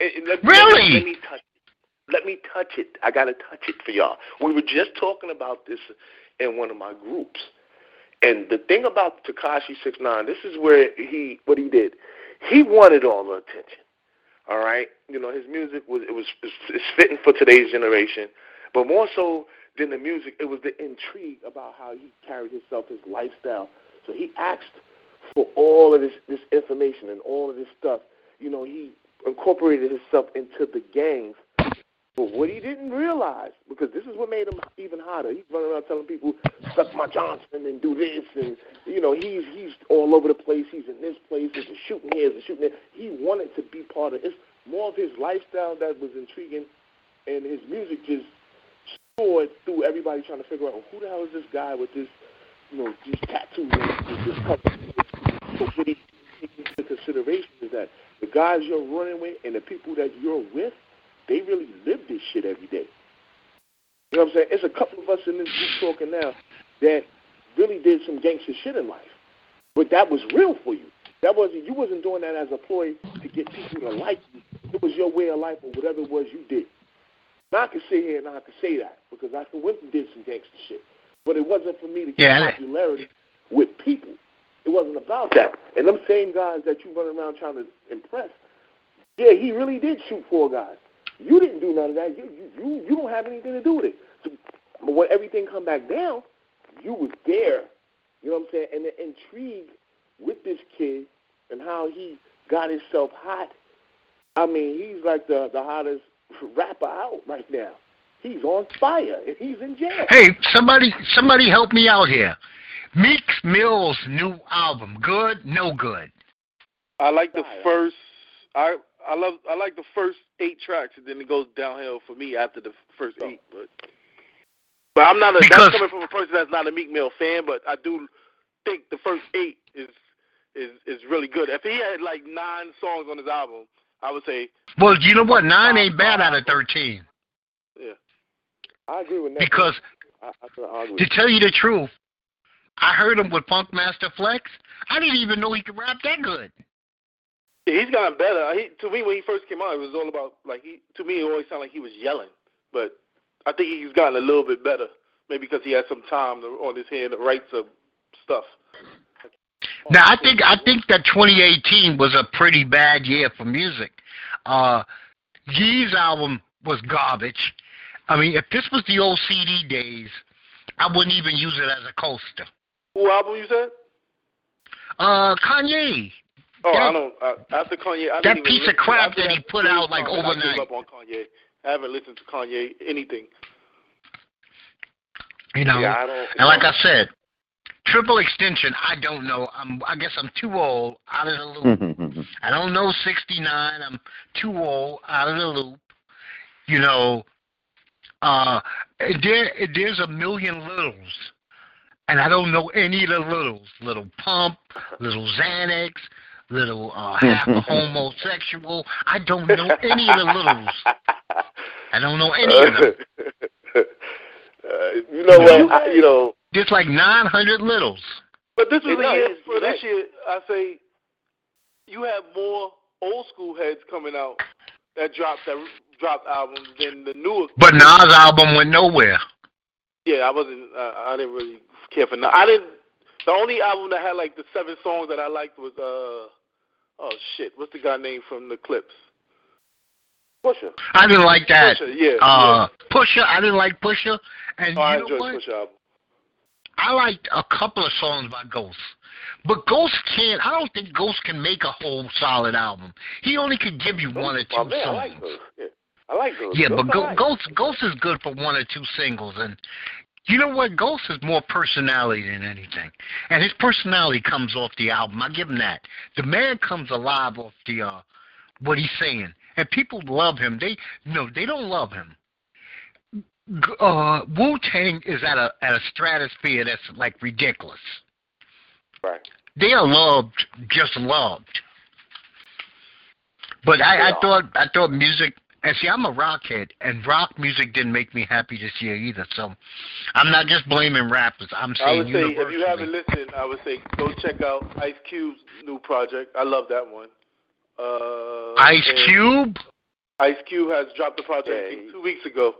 Eh, eh, let- Really? Let me, let me touch it. Let me touch it. I gotta touch it for y'all. We were just talking about this in one of my groups, and the thing about Tekashi Six Nine, this is where he what he did. He wanted all the attention. All right, you know his music was it was it's fitting for today's generation, but more so than the music, it was the intrigue about how he carried himself, his lifestyle. So he asked for all of this this information and all of this stuff. You know, he incorporated himself into the gangs. But what he didn't realize, because this is what made him even hotter, he's running around telling people, suck my Johnson and do this, and you know, he's he's all over the place. He's in this place. A shooting here. A shooting there. He wanted to be part of. It's more of his lifestyle that was intriguing, and his music just soared through everybody trying to figure out who the hell is this guy with this, you know, these tattoos and this cover. But what he taking into consideration is that the guys you're running with and the people that you're with, they really live this shit every day. You know what I'm saying? It's a couple of us in this group talking now that really did some gangster shit in life. But that was real for you. That wasn't you wasn't doing that as a ploy to get people to like you. It was your way of life or whatever it was you did. Now I can sit here and I can say that because I went and did some gangster shit. But it wasn't for me to get Yeah, popularity with people. It wasn't about that. And them same guys that you run around trying to impress, yeah, he really did shoot four guys. You didn't do none of that. You you you, you don't have anything to do with it. So, but when everything come back down, you was there. You know what I'm saying? And the intrigue with this kid and how he got himself hot. I mean, he's like the the hottest rapper out right now. He's on fire and he's in jail. Hey, somebody, somebody help me out here. Meek Mill's new album, good, no good. I like the first. I I love I like the first eight tracks, and then it goes downhill for me after the first eight. But but I'm not a Because- that's coming from a person that's not a Meek Mill fan, but I do think the first eight is is is really good. If he had like nine songs on his album, I would say Well, you know what? Nine ain't bad out of thirteen. yeah. I agree with that. Because I, I, I agree. to tell you the truth, I heard him with Funkmaster Flex. I didn't even know he could rap that good. He's gotten better. He, to me, when he first came out, it was all about like he. To me, it always sounded like he was yelling, but I think he's gotten a little bit better. Maybe because he had some time to, on his hand to write some stuff. Now I think I think that 2018 was a pretty bad year for music. Uh, Ye's album was garbage. I mean, if this was the old CD days, I wouldn't even use it as a coaster. Who album you said? Uh, Kanye. Oh, That- I don't. Uh, after Kanye, I that didn't even piece of crap after that he put out, like, song, I overnight. gave up on Kanye. I haven't listened to Kanye anything. You know, Yeah, I don't. and like I said, triple extension. I don't know. I'm. I guess I'm too old out of the loop. I don't know 69. I'm too old out of the loop. You know, uh, there there's a million littles, and I don't know any of the littles. Little pump, little Xanax, little uh, half homosexual. I don't know any of the littles. I don't know any of them. uh, you know what? I, you know, There's like 900 littles. But this was Yeah, no, year for this right. year. I say you have more old school heads coming out that dropped that dropped albums than the newer. But Nas' album went nowhere. Yeah, I wasn't. Uh, I didn't really care for. Nas. I didn't. The only album that had like the seven songs that I liked was uh oh shit, what's the guy name from the Clipse? Pusha. I didn't like that. Pusha, yeah. Uh, Pusha, I didn't like Pusha. And yeah. Oh, I you know enjoyed what? Pusha album. I liked a couple of songs by Ghost. But Ghost can't, I don't think Ghost can make a whole solid album. He only could give you one or two Oh, man, I songs. like those. Yeah, I like those. Yeah, Those but I Go- like. Ghost Ghost is good for one or two singles, and you know what? Ghost is more personality than anything, and his personality comes off the album. I give him that. The man comes alive off the uh, what he's saying, and people love him. They no, they don't love him. Uh, Wu Tang is at a at a stratosphere that's like ridiculous. Right. They are loved, just loved. But I, I thought I thought music. And see, I'm a rock head, and rock music didn't make me happy this year either. So, I'm not just blaming rappers. I'm saying I saying would say if you haven't listened, I would say go check out Ice Cube's new project. I love that one. Uh, Ice Cube. Ice Cube has dropped the project Yeah, I think, he- two weeks ago.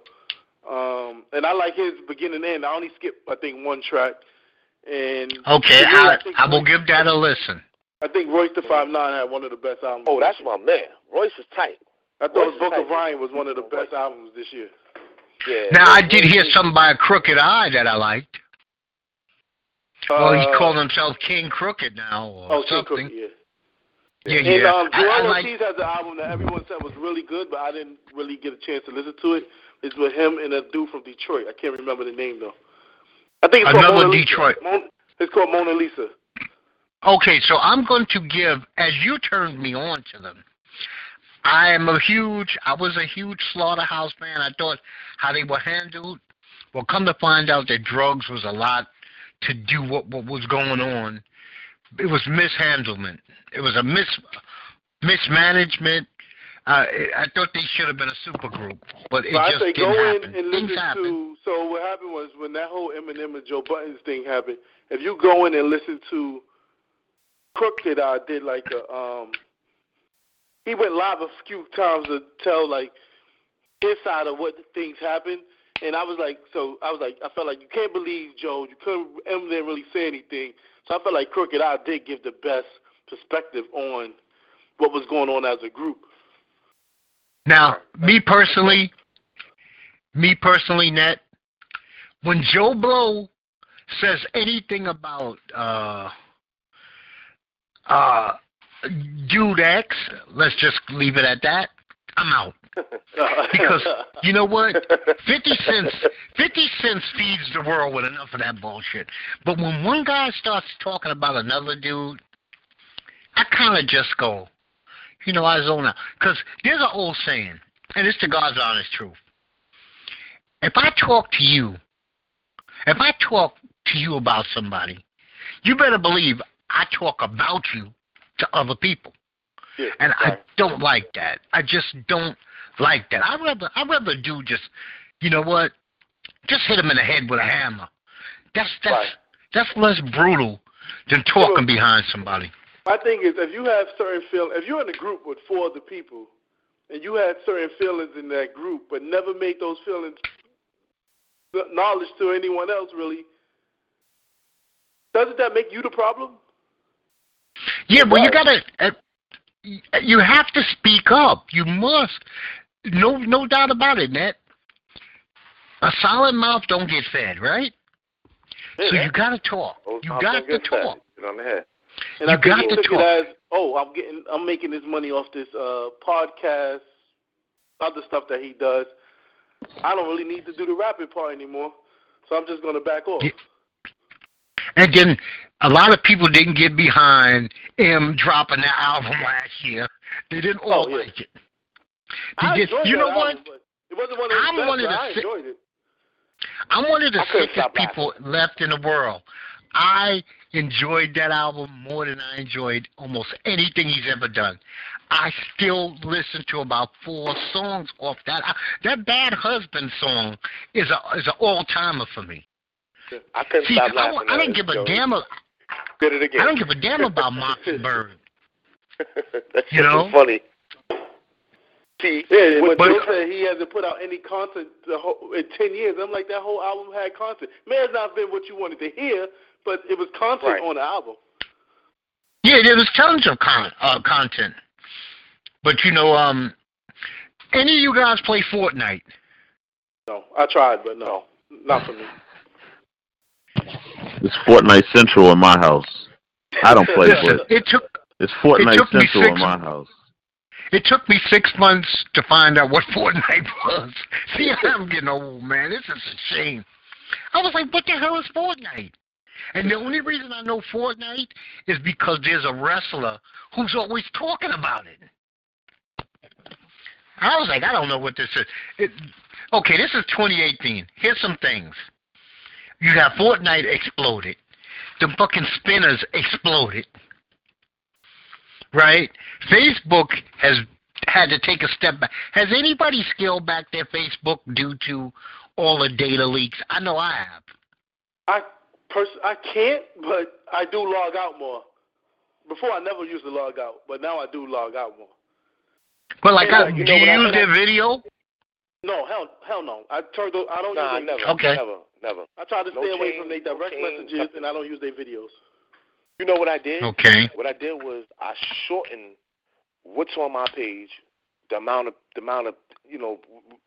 Um, and I like his beginning and end. I only skipped I think one track. And Okay, to me, I, I will give that a listen. I think Royce da Five Nine had one of the best albums. Oh, that's my man. Royce is tight. I thought Royce Book of. Ryan was one of the best albums this year. Yeah. Now, I did hear something by a Crooked I that I liked. well, he Uh, called himself King Crooked now or oh, King something. Cookie, yeah. Yeah, And yeah. um, I, Joel I like. Ortiz has an album that everyone said was really good, but I didn't really get a chance to listen to it. It's with him and a dude from Detroit. I can't remember the name though. I think it's called Another Mona Lisa. Detroit. Mon- it's called Mona Lisa. Okay, so I'm going to give, as you turned me on to them, I am a huge, I was a huge Slaughterhouse fan. I thought how they were handled. Well, come to find out that drugs was a lot to do what, what was going on. It was mishandlement. It was a mis mismanagement. Uh, I thought they should have been a supergroup, but it I just say didn't go happen. in and Things happen. to. So what happened was when that whole Eminem and Joe Budden thing happened. If you go in and listen to Crooked, I did like a um. He went live a few times to tell like his side of what things happened, and I was like, so I was like, I felt like you can't believe Joe. You couldn't. Eminem didn't really say anything, so I felt like Crooked I did give the best perspective on what was going on as a group. Now, me personally, me personally, Net, when Joe Blow says anything about uh uh Dude X, let's just leave it at that. I'm out. Because you know what? Fifty cents fifty cents feeds the world with enough of that bullshit. But when one guy starts talking about another dude, I kinda just go, you know, I zone out. Because there's an old saying, and it's the God's honest truth. If I talk to you, if I talk to you about somebody, you better believe I talk about you to other people. Yeah, And I don't like that. I just don't like that. I'd rather I'd rather do just you know what? Just hit him in the head with a hammer. That's that's Right. that's less brutal than talking behind somebody. My thing is, if you have certain feel, if you're in a group with four other people, and you had certain feelings in that group, but never made those feelings knowledge to anyone else, really, doesn't that make you the problem? Yeah, well, you gotta. Uh, you have to speak up. You must. No, no doubt about it, Nat. A solid mouth don't get fed, right? Yeah, so you got to talk. You got to talk. Get on the head. And you I got to talk. as, oh, I'm getting, I'm making this money off this uh, podcast, other stuff that he does. I don't really need to do the rapping part anymore, so I'm just going to back off. Yeah. And then a lot of people didn't get behind him dropping the album last year. They didn't oh, all Oh, yeah. like it. I They just- you know album, what? It wasn't one of I'm best, one of the I enjoyed it. I'm one of the sickest laughing. people left in the world. I enjoyed that album more than I enjoyed almost anything he's ever done. I still listen to about four songs off that. That Bad Husband song is a is an all timer for me. I couldn't See, stop I, laughing. I at don't give a damn. a- Did it again. I don't give a damn about Mockingbird. that You know? funny. See, Yeah, what- but but- Joe said he hasn't put out any content the whole, in ten years. I'm like that whole album had content. May have not been what you wanted to hear, but it was content Right. on the album. Yeah, there was tons of con- uh, content. But you know, um, any of you guys play Fortnite? No, I tried, but no, not for me. It's Fortnite Central in my house. I don't play Listen, Fortnite. it took It's Fortnite took me Central in my house. It took me six months to find out what Fortnite was. See, I'm getting old, man. This is a shame. I was like, what the hell is Fortnite? And the only reason I know Fortnite is because there's a wrestler who's always talking about it. I was like, I don't know what this is. It, okay, this is 2018. Here's some things. You have Fortnite exploded. The fucking spinners exploded right? Facebook has had to take a step back. Has anybody scaled back their Facebook due to all the data leaks? I know I have. I pers- I can't, but I do log out more. Before I never used to log out, but now I do log out more. But like, uh, I, you do know you what I- use their video? No, hell, hell no. I turned. I don't Nah, use. their- never, Okay. never, never. I try to No stay away from their no direct messages, nothing. and I don't use their videos. You know what I did? Okay. What I did was I shortened what's on my page, the amount of the amount of you know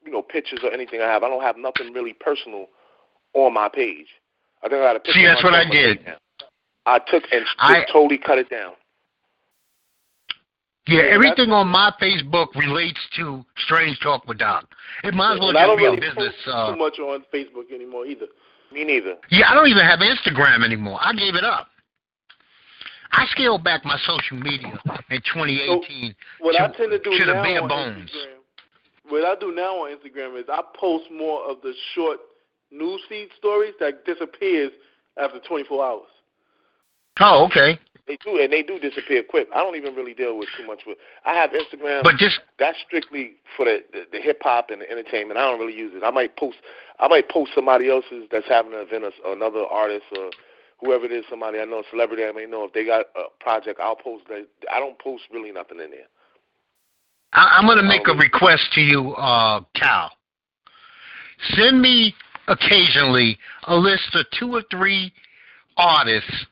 you know pictures or anything I have. I don't have nothing really personal on my page. I think I got a picture. See, that's what I did. it. I took and I- totally cut it down. Yeah, everything on my Facebook relates to Strange Talk with Doc. It might as well and I just don't be a really business. post Uh, too much on Facebook anymore either. Me neither. yeah, I don't even have Instagram anymore. I gave it up. I scaled back my social media in 2018. What To- I tend to do to the bare on bones. Instagram, what I do now on Instagram is I post more of the short news feed stories that disappears after 24 hours. Oh, okay. They do, and they do disappear quick. I don't even really deal with too much with. I have Instagram. But just that's strictly for the the, the hip hop and the entertainment. I don't really use it. I might post I might post somebody else's that's having an event or, or another artist or whoever it is, somebody I know, a celebrity I may know. If they got a project, I'll post that. I don't post really nothing in there. I, I'm going to make a request to you, uh, Cal. Send me occasionally a list of two or three artists,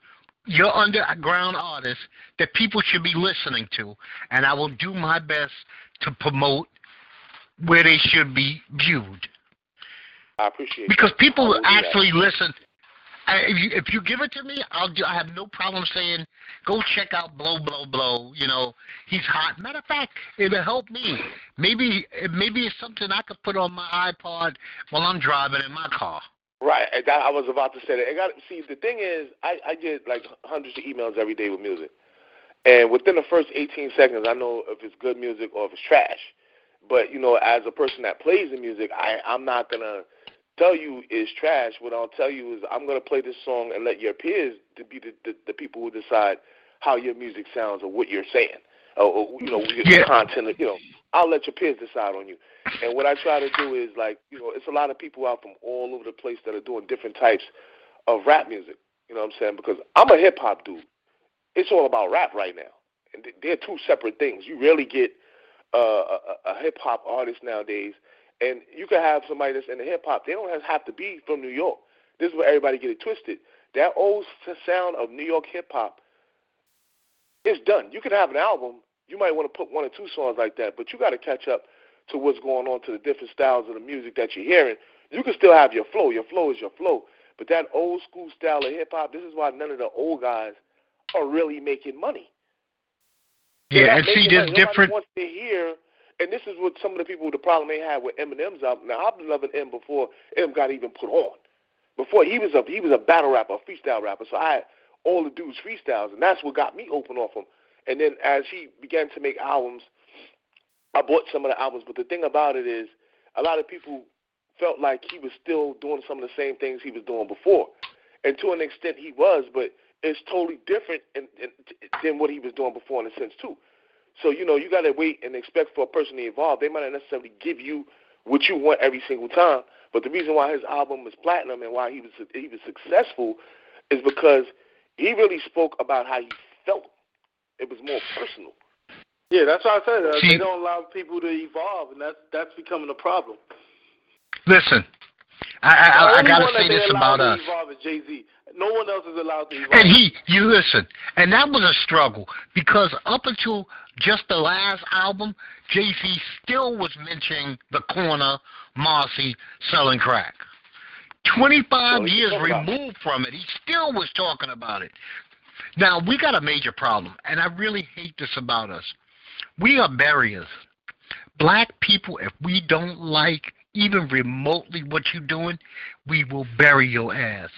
your underground artists, that people should be listening to, and I will do my best to promote where they should be viewed. I appreciate Because that. people do that. actually listen. I, if you if you give it to me, I'll do. I have no problem saying, go check out blow blow blow. You know, he's hot. Matter of fact, it'll help me. Maybe maybe it's something I could put on my iPod while I'm driving in my car. Right, that, I was about to say that. I got see. The thing is, I I get like hundreds of emails every day with music, and within the first 18 seconds, I know if it's good music or if it's trash. But you know, as a person that plays the music, I I'm not gonna tell you it's trash. What I'll tell you is I'm gonna play this song and let your peers to be the the, the people who decide how your music sounds or what you're saying, or, or you know, Yeah. content. You know, I'll let your peers decide on you. And what I try to do is like, you know, it's a lot of people out from all over the place that are doing different types of rap music. You know what I'm saying? Because I'm a hip hop dude. It's all about rap right now, and they're two separate things. You rarely get uh, a, a hip hop artist nowadays, and you can have somebody that's in the hip hop. They don't have to be from New York. This is where everybody get it twisted. That old sound of New York hip hop is done. You can have an album. You might want to put one or two songs like that, but you got to catch up to what's going on to the different styles of the music that you're hearing. You can still have your flow. Your flow is your flow. But that old school style of hip hop, this is why none of the old guys are really making money. Yeah, and see, there's different. Wants to hear, and this is what some of the people the problem they had with Eminem's album. Now I've been loving M before M got even put on. Before he was a he was a battle rapper, a freestyle rapper. So I had all the dudes freestyles, and that's what got me open off him. And then as he began to make albums, I bought some of the albums. But the thing about it is, a lot of people felt like he was still doing some of the same things he was doing before, and to an extent he was, but it's totally different in, in, than what he was doing before in a sense too. So you know you got to wait and expect for a person to evolve. They might not necessarily give you what you want every single time, but the reason why his album was platinum and why he was he was successful is because he really spoke about how he felt. It was more personal. Yeah, that's why I said uh, they don't allow people to evolve, and that's that's becoming a problem. Listen, I I, I gotta say this about us. Jay Z. No one else is allowed to evolve. And he, you listen, and that was a struggle because up until just the last album, Jay Z still was mentioning the corner, Marcy selling crack. 25 well, years removed from it, he still was talking about it. Now, we got a major problem, and I really hate this about us. We are barriers. Black people, if we don't like even remotely what you're doing, we will bury your ass.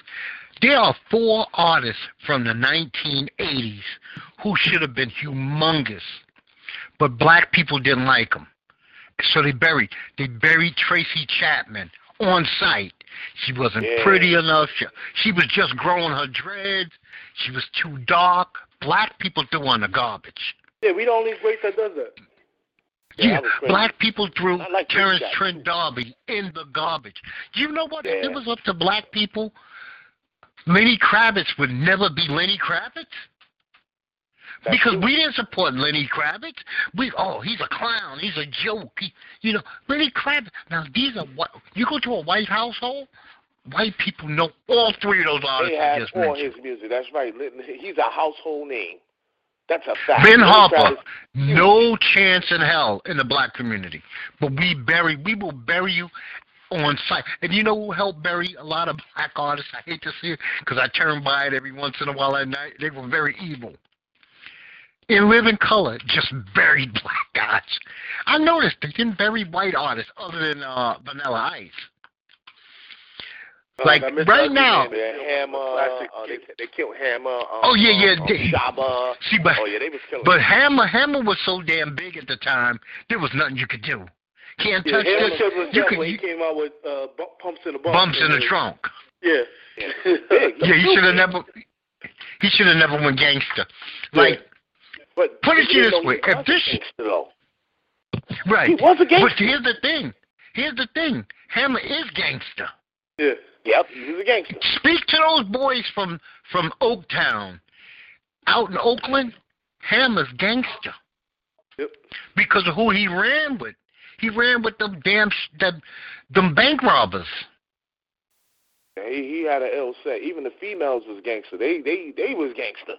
There are four artists from the 1980s who should have been humongous, but black people didn't like them. So they buried. They buried Tracy Chapman on site. She wasn't yeah. pretty enough. She, she was just growing her dreads. She was too dark. Black people threw on the garbage. Yeah, we the only race that does that. Yeah, yeah black people threw like Terence Trent D'Arby in the garbage. You know what? Yeah. If it was up to black people, Lenny Kravitz would never be Lenny Kravitz. That's because true. we didn't support Lenny Kravitz. We oh he's a clown, he's a joke. He, you know Lenny Kravitz. Now these are what you go to a white household. White people know all three of those artists. They have all mentioned. his music. That's right. He's a household name. That's a fact. Ben Harper, no chance in hell in the black community. But we bury, we will bury you on site. And you know who helped bury a lot of black artists? I hate to see it because I turn by it every once in a while at night. They were very evil. In Living Color, just buried black guys. I noticed they didn't bury white artists other than uh, Vanilla Ice. Like right now, Hammer, uh, they, they killed Hammer. Um, oh yeah, yeah. Um, they, Shaba. See, but oh yeah, they was killing. But Hammer, Hammer was so damn big at the time. There was nothing you could do. Can't yeah, touch Hammer this. You could, when he came out with uh, pumps in the bumps. Bumps in the trunk. Yeah. yeah, yeah he should have never. He should have never went gangster. Like, but put it this way: if this, though. right, he was a gangster. But here's the thing. Here's the thing. Hammer is gangster. Yeah. Yep, he was a gangster. Speak to those boys from from Oaktown, out in Oakland. Hammer's gangster. Yep. Because of who he ran with. He ran with them damn them, them bank robbers. He he had an ill set. Even the females was gangster. They they they was gangster.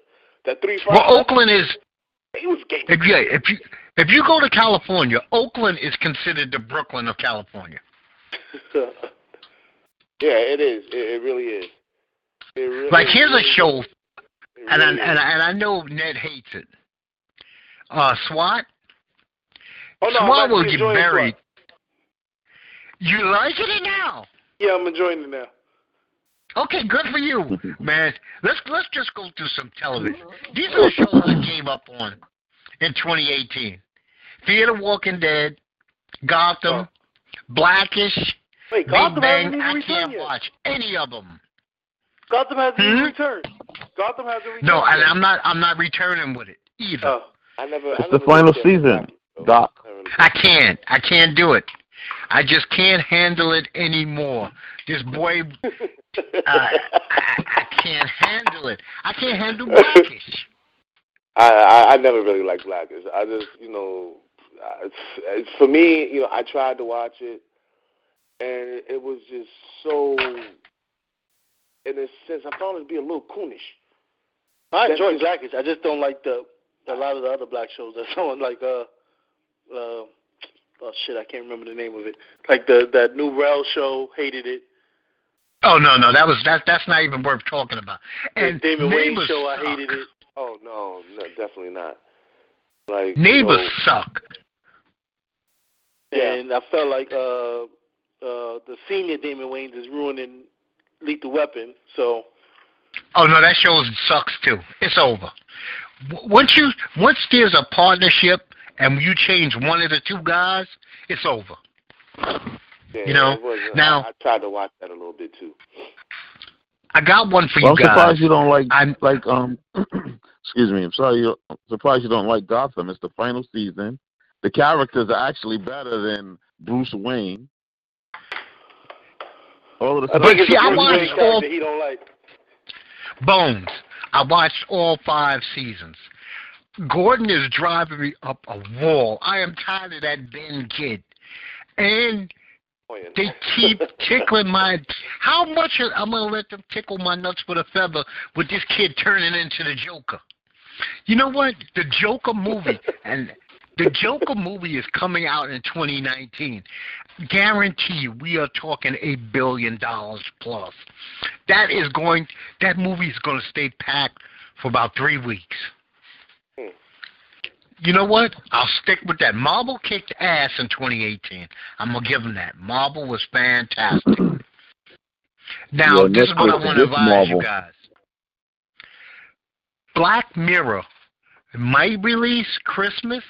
That three. Well, Oakland is. He was gangster. If, yeah, if you if you go to California, Oakland is considered the Brooklyn of California. Yeah, it is. It, it really is. It really, like here's really a show, and I, and I, and I know Ned hates it. Uh, SWAT. Oh, no, SWAT will get buried. You like it now? Yeah, I'm enjoying it now. Okay, good for you, man. Let's let's just go through some television. These are the shows I gave up on in 2018: Fear the Walking Dead, Gotham, oh. Blackish, Wait, Big Gotham Bang, hasn't even I can't yet. watch any of them. Gotham hasn't hmm? even returned. Gotham hasn't returned. No, and. I'm not. I'm not returning with it either. Oh. I never. It's I the final looked season, it. Doc. I can't. I can't do it. I just can't handle it anymore. This boy, uh, I, I can't handle it. I can't handle Blackish. I, I I never really liked Blackish. I just you know, it's, it's for me. You know, I tried to watch it, and it was just so. In a sense, I found it to be a little coonish. I That's enjoy just- Blackish. I just don't like the a lot of the other black shows. That someone like uh uh oh shit, I can't remember the name of it. Like the that new Rel show, hated it. Oh no, no, that was that. That's not even worth talking about. And the David Wayne Neighbors show, I hated it. Oh no, no, definitely not. Like you Neighbors know, suck. Yeah. And I felt like uh uh the senior Damon Wayans is ruining Lethal Weapon. So Oh no, that show sucks too. It's over. Once you once there's a partnership and you change one of the two guys, it's over. Yeah, you know, wasn't- now- I, I tried to watch that a little bit too. I got one for Well, I'm you guys. surprised you don't like I'm like um. excuse me. I'm sorry. You, I'm surprised you don't like Gotham. It's the final season. The characters are actually better than Bruce Wayne. All of the I But see, a I Bruce watched all- character he don't like. Bones. I watched all five seasons. Gordon is driving me up a wall. I am tired of that Ben kid. And Annoying. They keep tickling my. How much are, I'm gonna let them tickle my nuts with a feather with this kid turning into the Joker? You know what? The Joker movie and the Joker movie is coming out in 2019. Guarantee you, we are talking a billion dollars plus. That is going. That movie is going to stay packed for about three weeks. You know what? I'll stick with that. Marvel kicked ass in 2018. I'm gonna give them that. Marvel was fantastic. Now, this is what I want to advise Marvel. you guys. Black Mirror might release Christmas,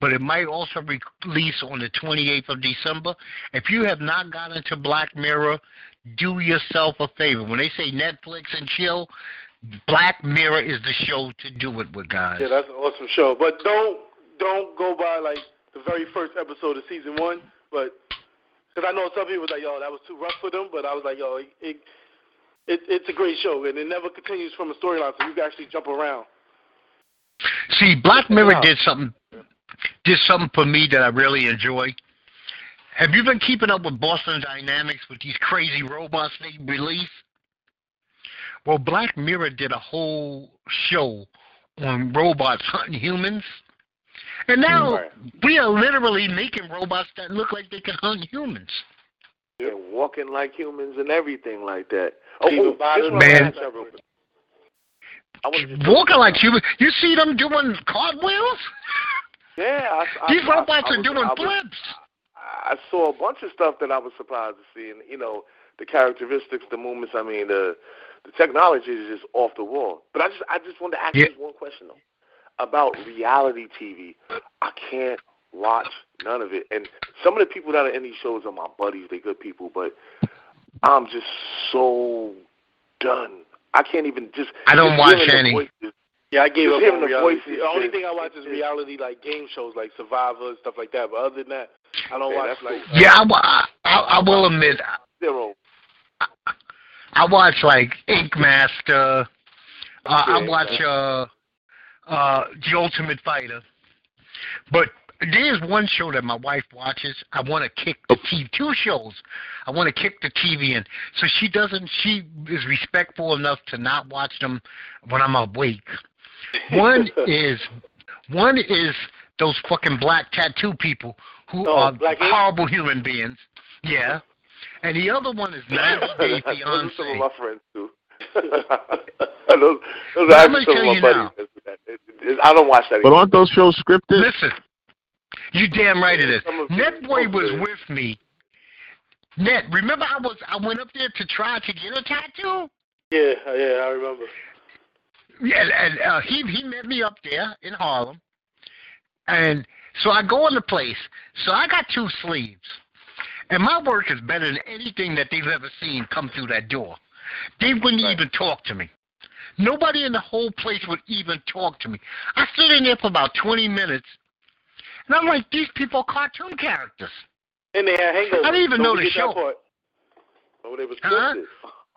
but it might also re- release on the 28th of December. If you have not gotten into Black Mirror, do yourself a favor. When they say Netflix and chill, Black Mirror is the show to do it with, guys. Yeah, that's an awesome show. But don't don't go by like the very first episode of season one. But because I know some people was like, yo, that was too rough for them. But I was like, yo, it, it, it it's a great show, and it never continues from a storyline, so you can actually jump around. See, Black Mirror did something did something for me that I really enjoy. Have you been keeping up with Boston Dynamics with these crazy robots they release? Well, Black Mirror did a whole show on robots hunting humans. And now Right. we are literally making robots that look like they can hunt humans. and walking like humans and everything like that. Oh, Even oh, this one I Man. wanna ask you. I wanna just- Walking like humans. You see them doing cartwheels? Yeah, I, I, These robots I are was- doing I was- flips. I saw a bunch of stuff that I was surprised to see, and you know, the characteristics, the movements. I mean, the the technology is just off the wall. But I just I just wanted to ask Yeah. you one question though about reality TV. I can't watch none of it, and some of the people that are in these shows are my buddies. They're good people, but I'm just so done. I can't even just. I don't just watch any. voices- Yeah, I gave Just up hearing on the reality. voices The only thing I watch is is- reality like game shows, like Survivor and stuff like that. But other than that, I don't Man, watch that's like. cool. Yeah, I, I, I will admit, Zero. I watch like Ink Master. Uh, I watch uh, uh, The Ultimate Fighter. But there's one show that my wife watches. I want to kick the TV. Two shows. I want to kick the TV in. So she doesn't. She is respectful enough to not watch them when I'm awake. One is one is those fucking black tattoo people who Oh, are horrible human beings. Yeah. And the other one is 90 Day those are some of Fiance. my friends too. those, those are I'm actually gonna some tell of you my now. buddies. It- it- it- I don't watch that. But either. aren't those shows scripted? Listen, you damn right it is. Some of Netboy was it. with me. Net, remember I was I went up there to try to get a tattoo. Yeah, yeah, I remember. Yeah, and uh, he he met me up there in Harlem, and so I go in the place. So I got two sleeves, and my work is better than anything that they've ever seen come through that door. They wouldn't Right. even talk to me. Nobody in the whole place would even talk to me. I stood in there for about 20 minutes, and I'm like, these people are cartoon characters. And they had hangovers. I didn't even Don't know the show. part. Oh, they was Huh? scripted.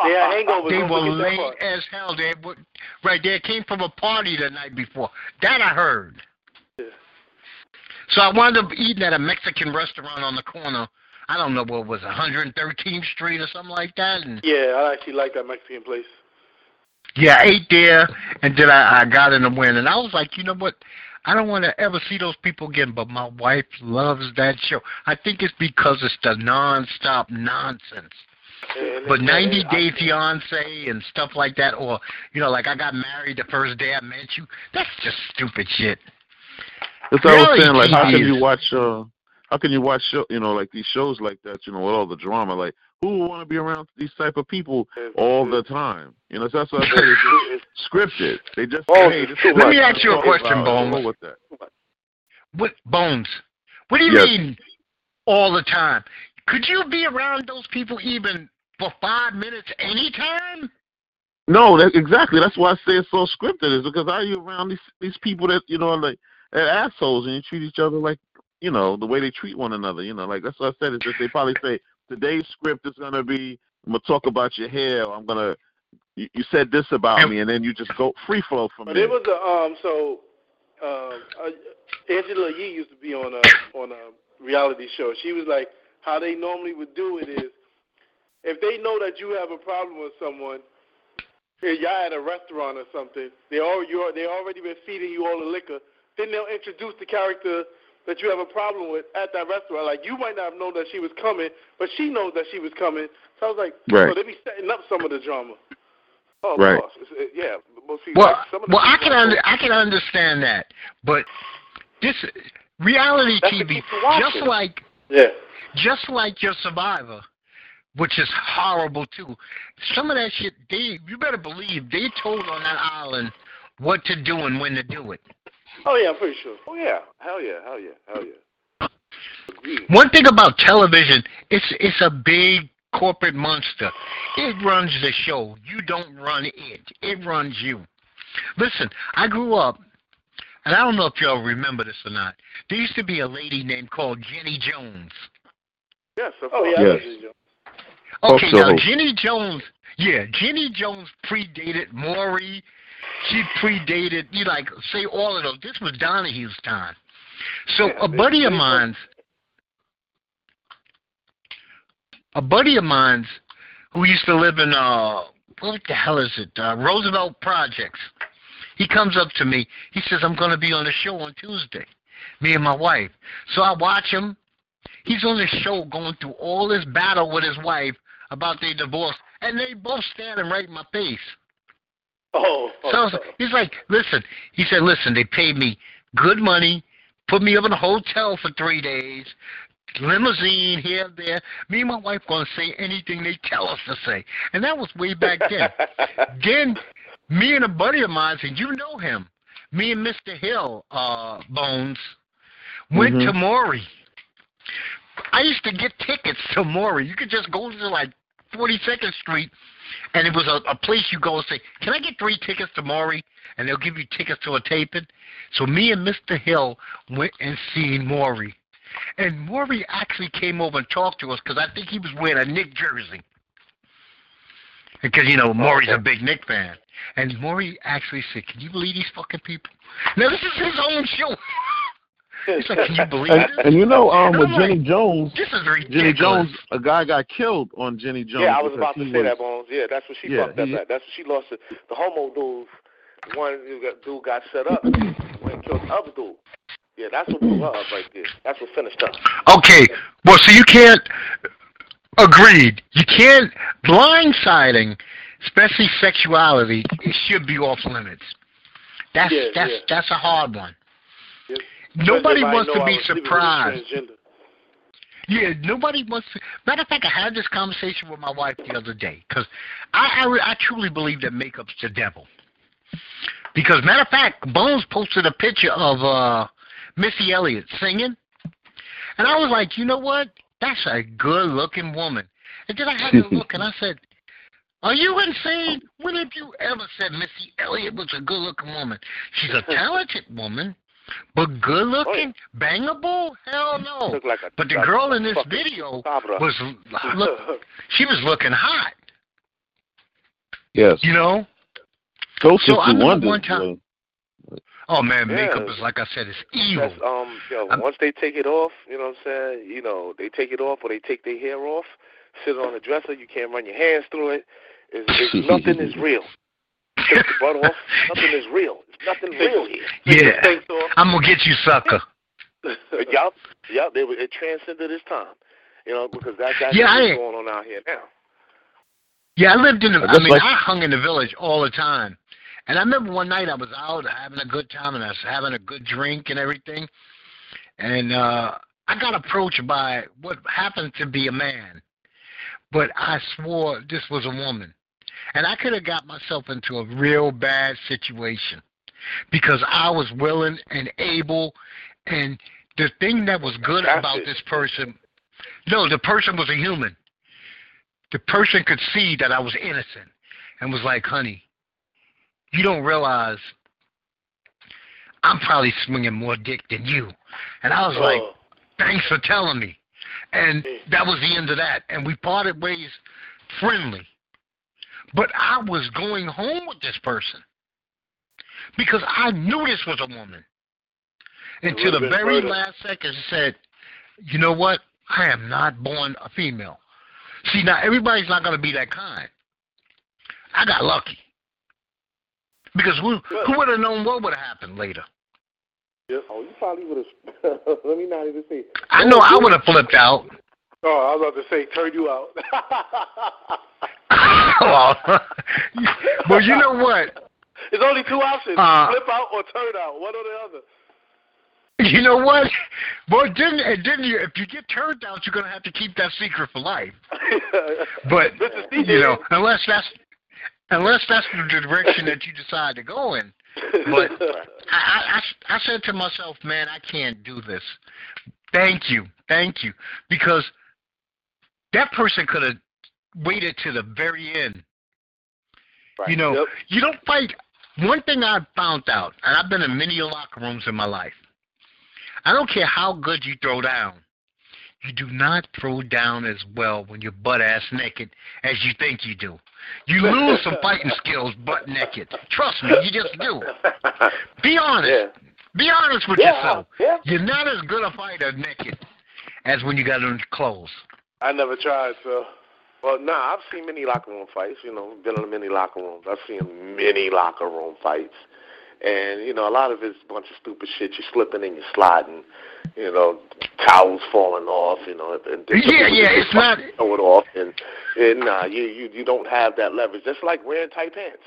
Yeah, hangover. They were late as hell. They were, right there came from a party the night before. That I heard. Yeah. So I wound up eating at a Mexican restaurant on the corner. I don't know what was 113th Street or something like that. And Yeah, I actually like that Mexican place. yeah, I ate there, and then I, I got in the wind, and I was like, you know what? I don't want to ever see those people again, but my wife loves that show. I think it's because it's the nonstop nonsense. And But 90 I- Day Fiance and stuff like that, or you know, like I got married the first day I met you. That's just stupid shit. That's what I was saying. Like, how can you watch? uh How can you watch show? You know, like these shows like that. You know, with all the drama. Like, who would want to be around these type of people all the time? You know, so that's what I said. It's just scripted. They just Oh, hey, this Let what me ask you a question, about. Bones. Go with that. What Bones? What do you Yes. mean all the time? Could you be around those people even for five minutes anytime? No, that, exactly. That's why I say it's so scripted. Is because are you around these these people that you know are like they're assholes and you treat each other like you know the way they treat one another. You know, like that's what I said. Is that they probably say today's script is gonna be I'm gonna talk about your hair. Or I'm gonna you, you said this about me, and then you just go free flow from But there. it was a um. So, um, uh, Angela Yee used to be on a on a reality show. She was like, how they normally would do it is, if they know that you have a problem with someone, if y'all at a restaurant or something, they all you they already been feeding you all the liquor. Then they'll introduce the character that you have a problem with at that restaurant. Like you might not have known that she was coming, but she knows that she was coming. So I was like, Right. so they be setting up some of the drama. Oh, Right. it, yeah. Well, see, Well, like some of the well, I can under, I can understand that, but this reality That's TV, keep you watching. just like Yeah. just like your Survivor, which is horrible too. Some of that shit, they you better believe they told on that island what to do and when to do it. Oh yeah, I'm pretty sure. Oh yeah. Hell yeah. Hell yeah. Hell yeah. Agreed. One thing about television, it's it's a big corporate monster. It runs the show. You don't run it. It runs you. Listen, I grew up, and I don't know if y'all remember this or not. There used to be a lady named called Jenny Jones. Yes. Of oh, course. Oh yeah, I Yes. know you, Okay, Talk now show. Jenny Jones, yeah, Jenny Jones predated Maury. She predated, you like say all of those. This was Donahue's time. So Yeah, a buddy of mine's, a buddy of mine's, who used to live in uh, what the hell is it? Uh, Roosevelt Projects. He comes up to me. He says, "I'm going to be on the show on Tuesday." Me and my wife. So I watch him. He's on the show going through all this battle with his wife about their divorce, and they both standing right in my face. Oh. Was, he's like, listen. He said, listen. They paid me good money, put me up in a hotel for three days, limousine here, there. Me and my wife gonna say anything they tell us to say, and that was way back then. then me and a buddy of mine said, you know him. Me and Mr. Hill, uh, Bones, went Mhm. to Maury. I used to get tickets to Maury. You could just go to like 42nd Street, and it was a, a place you go and say, "Can I get three tickets to Maury?" And they'll give you tickets to a taping. So me and Mr. Hill went and seen Maury, and Maury actually came over and talked to us because I think he was wearing a Knick jersey. Because you know Maury's a big Knick fan, and Maury actually said, "Can you believe these fucking people?" Now this is his own show. He's like, "Can you believe And, this?" and you know, um, And with Jenny like, Jones, This is ridiculous. Jenny Jones, a guy got killed on Jenny Jones. Yeah, I was about to say was- that, Bones. Yeah, that's what she Yeah, fucked up he- at. That's what she lost. The, the homo dude, one dude got set up when he killed the other dude. Yeah, that's what blew her up right there. That's what finished her. Okay, well, so you can't. Agreed. You can't blindsiding, especially sexuality. It should be off limits. That's Yeah, that's yeah. that's a hard one. Yep. Nobody Especially if I wants to be was sleeping with a surprised. Yeah, nobody wants to. Matter of fact, I had this conversation with my wife the other day because I, I I truly believe that makeup's the devil. Because matter of fact, Bones posted a picture of uh Missy Elliott singing, and I was like, you know what? That's a good-looking woman. And then I had to look, and I said, "Are you insane? When have you ever said Missy Elliott was a good-looking woman? She's a talented woman, but good-looking, bangable? Hell no." Looked like a, But the like girl in this video cabra. was look, she was looking hot. Yes. You know? Ghosts So I remember one time- boy. Oh man, Yeah. makeup is like I said, it's evil. That's um, yo, I'm- once they take it off, you know what I'm saying? You know, they take it off or they take their hair off, sit on the dresser. You can't run your hands through it. It's, it's nothing is real. Take the butt off. Nothing is real. Nothing real here. yeah. I'm gonna get you, sucker. yup, yup. They, it transcended its time. You know, because that, that's Yeah, what's going on out here now. Yeah, I lived in the. I mean, like- I hung in the village all the time, and I remember one night I was out having a good time and I was having a good drink and everything, and uh I got approached by what happened to be a man, but I swore this was a woman, and I could have got myself into a real bad situation because I was willing and able, and the thing that was good about this person, no, the person was a human the person could see that I was innocent and was like, honey, you don't realize I'm probably swinging more dick than you. And I was like, Oh. thanks for telling me. And that was the end of that. And we parted ways friendly. But I was going home with this person because I knew this was a woman. Until the very murder. last second, she said, you know what? I am not born a female. See, now everybody's not going to be that kind. I got lucky. Because who, who would have known what would have happened later? Oh, you probably would have. let me not even say. I know oh, I would have flipped out. Oh, I was about to say, turn you out. well, you know what? There's only two options: Uh, flip out or turn out. One or the other. You know what? Well, didn't and didn't you? If you get turned out, you're gonna have to keep that secret for life. But you know, unless that's unless that's the direction that you decide to go in. But I, I, I, I said to myself, man, I can't do this. Thank you, thank you, because that person could have waited to the very end. Right. You know, Yep. you don't fight. One thing I found out, and I've been in many locker rooms in my life. I don't care how good you throw down. You do not throw down as well when you're butt ass naked as you think you do. You lose some fighting skills butt naked. Trust me, you just do. Be honest. yeah. Be honest with Yeah. yourself. Yeah. You're not as good a fighter naked as when you got on clothes. I never tried, so. Well, nah, I've seen many locker room fights. You know, been in many locker rooms. I've seen many locker room fights, and you know, a lot of it's a bunch of stupid shit. You're slipping and you're sliding. You know, towels falling off. You know, and and Yeah, yeah, it's not- throw it off, and, and nah, you you you don't have that leverage. That's like wearing tight pants.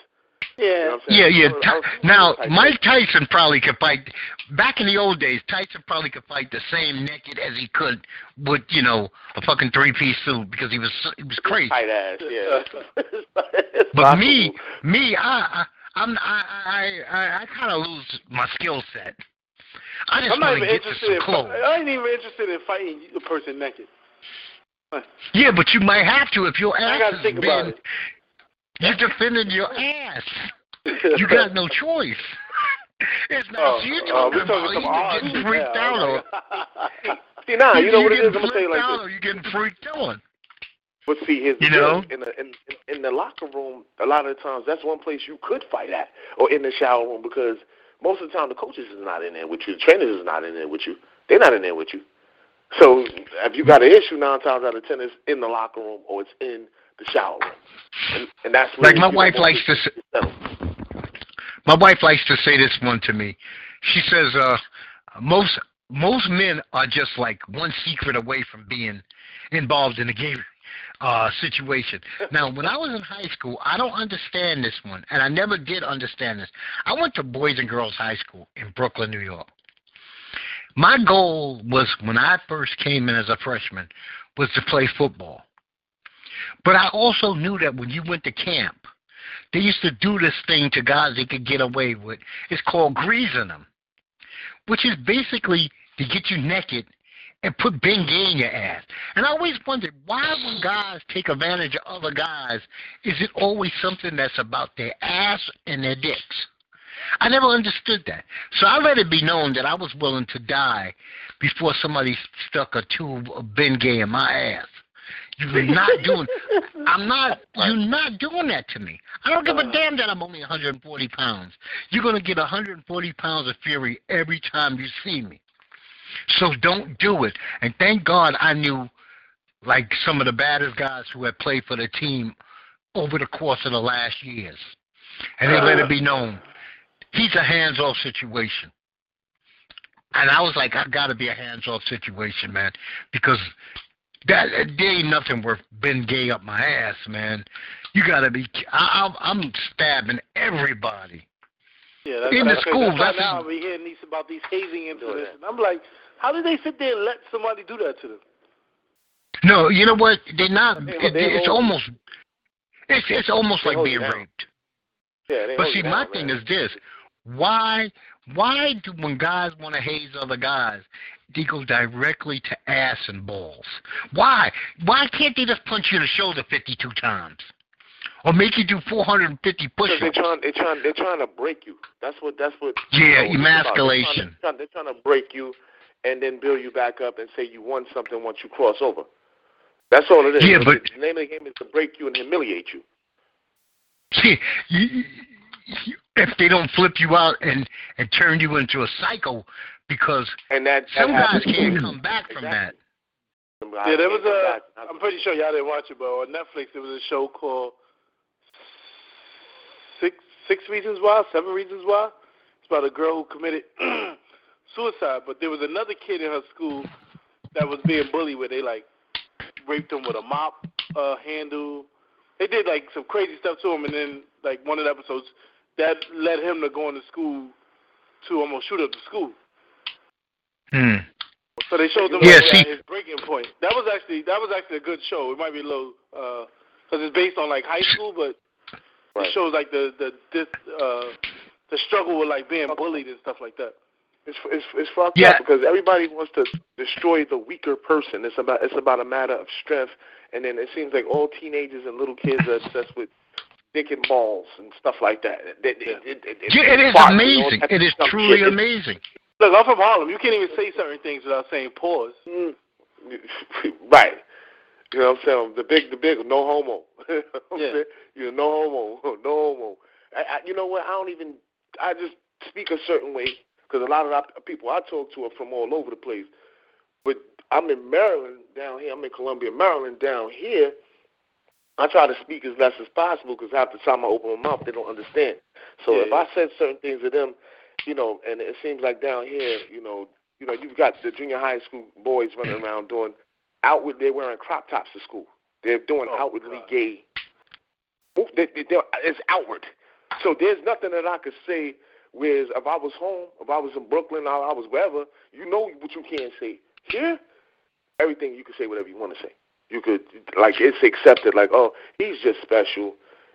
You know Yeah. what I'm saying? Yeah, yeah. I was- I was- now, Mike Tyson probably could fight. Back in the old days, Tyson probably could fight the same naked as he could with, you know, a fucking three-piece suit because he was he was crazy. tight ass. Yeah. But me, me, I, I I'm I I I, I kind of lose my skill set. I just I'm not want to even get to interested in. clothes. I ain't even interested in fighting a person naked. Yeah, but you might have to if your I ass gotta is think about been. it. You're defending your ass. You got no choice. It's not Oh, oh so you're oh, talking we're talking about some either getting freaked now. out or See, nah, you know what it is. getting I'm gonna tell you flipped like out this. or you getting freaked on. But see, here's the You know? in the in, in in the locker room, a lot of the times that's one place you could fight at, or in the shower room, because most of the time the coaches is not in there with you, the trainers is not in there with you. They're not in there with you. So if you got an issue, nine times out of ten, it's in the locker room or it's in the shower room, and, and that's Like my wife likes to. people s- settle. My wife likes to say this one to me. She says, uh, most most men are just like one secret away from being involved in a gay uh, situation. Now, when I was in high school, I don't understand this one, and I never did understand this. I went to Boys and Girls High School in Brooklyn, New York. My goal was when I first came in as a freshman was to play football. But I also knew that when you went to camp, they used to do this thing to guys they could get away with. It's called greasing them, which is basically to get you naked and put Bengay in your ass. And I always wondered why when guys take advantage of other guys, is it always something that's about their ass and their dicks? I never understood that. So I let it be known that I was willing to die before somebody stuck a tube of Bengay in my ass. You're not doing. I'm not. You're not doing that to me. I don't give a uh. damn that I'm only 140 pounds. You're gonna get 140 pounds of fury every time you see me. So don't do it. And thank God I knew, like some of the baddest guys who had played for the team over the course of the last years, and they let it be uh. known he's a hands-off situation. And I was like, I got to be a hands-off situation, man, because that there ain't nothing worth being gay up my ass, man. You got to be. I, I'm stabbing everybody. Yeah, that's, in that's the school. That's, now we hearing these about these hazing incidents, and I'm like, how did they sit there and let somebody do that to them? No, you know what? They're not. They, it, they it's almost. It's it's almost like being you raped. Yeah, But see, my down, thing man. is this: why why do when guys want to haze other guys, they go directly to ass and balls? Why? Why can't they just punch you in the shoulder 52 times, or make you do 450 Because they're trying, they're trying, they're trying to break you. That's what, that's what. Yeah, you know, about. They're emasculation. trying, they're trying to break you, and then build you back up and say you won something once you cross over. That's all it is. Yeah, but- the name of the game is to break you and humiliate you. See, you, you, if they don't flip you out and and turn you into a psycho, because And that, that some guys can't come back from that. Yeah, there was come a. back. I'm pretty sure y'all didn't watch it, but on Netflix there was a show called Six Six Reasons Why, Seven Reasons Why. It's about a girl who committed suicide, but there was another kid in her school that was being bullied, where they like raped him with a mop uh, handle. They did like some crazy stuff to him, and then like one of the episodes that led him to going to school to almost shoot up the school. Hmm. So they showed them Yeah, like, see- his breaking point. That was actually that was actually a good show. It might be a little because it's based on like high school, but Right. it shows like the the this, uh, the struggle with like being bullied and stuff like that. It's it's it's fucked Yeah. up because everybody wants to destroy the weaker person. It's about it's about a matter of strength, and then it seems like all teenagers and little kids are obsessed with dick and balls and stuff like that. It, it, it, it, it, Yeah, it is farts and amazing. It is truly shit. It's- amazing. Look, I'm from Harlem. You can't even say certain things without saying pause. Mm. right. You know what I'm saying? The big, the big, no homo. You know Yeah. You know, no homo, no homo. I, I, you know what? I don't even. I just speak a certain way because a lot of the people I talk to are from all over the place. But I'm in Maryland down here. I'm in Columbia, Maryland down here. I try to speak as less as possible because half the time I open my mouth, they don't understand. So Yeah, if I said certain things to them, you know, and it seems like down here, you know, you know, you've got the junior high school boys running mm. around doing outward. They're wearing crop tops to school. They're doing Oh, outwardly God. gay. They, they, it's outward. So there's nothing that I could say. Whereas if I was home, if I was in Brooklyn, I, I was wherever, you know what you can't say. Here, everything you can say whatever you want to say. You could like it's accepted. Like oh, he's just special.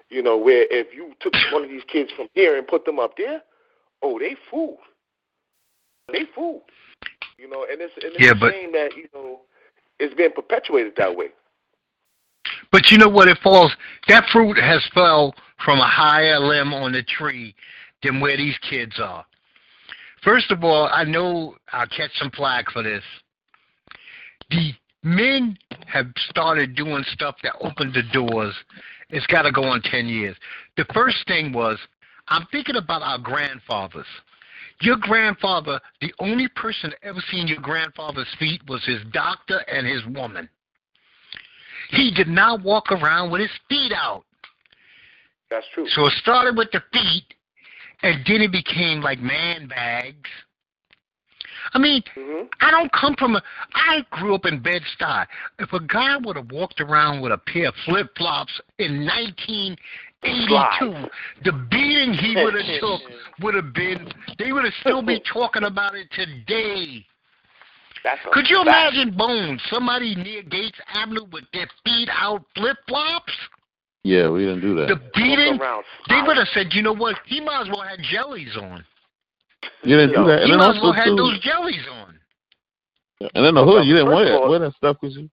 You know where if you took one of these kids from here and put them up there, oh they fooled. They fooled. You know, and it's and it's Yeah, a but- shame that you know it's been perpetuated that way. But you know what? It falls. That fruit has fell from a higher limb on the tree than where these kids are. First of all, I know I'll catch some flack for this. The men have started doing stuff that opened the doors. It's got to go on 10 years. The first thing was, I'm thinking about our grandfathers. Your grandfather, the only person ever seen your grandfather's feet was his doctor and his woman. He did not walk around with his feet out. That's true. So it started with the feet, and then it became like man bags. I mean, hmm I don't come from a. I grew up in Bed Stuy. If a guy would have walked around with a pair of flip flops in 1982, Slide. the beating he would have took would have been. They would have still be talking about it today. That's a Could you fact. imagine Bones, somebody near Gates Avenue with their feet out flip flops? Yeah, we didn't do that. The beating, they would have said, you know what? He might as well have jellies on. You didn't do that. He And then might as well also have too, those jellies on. and in the hood, you didn't First wear of all- wear that stuff because you.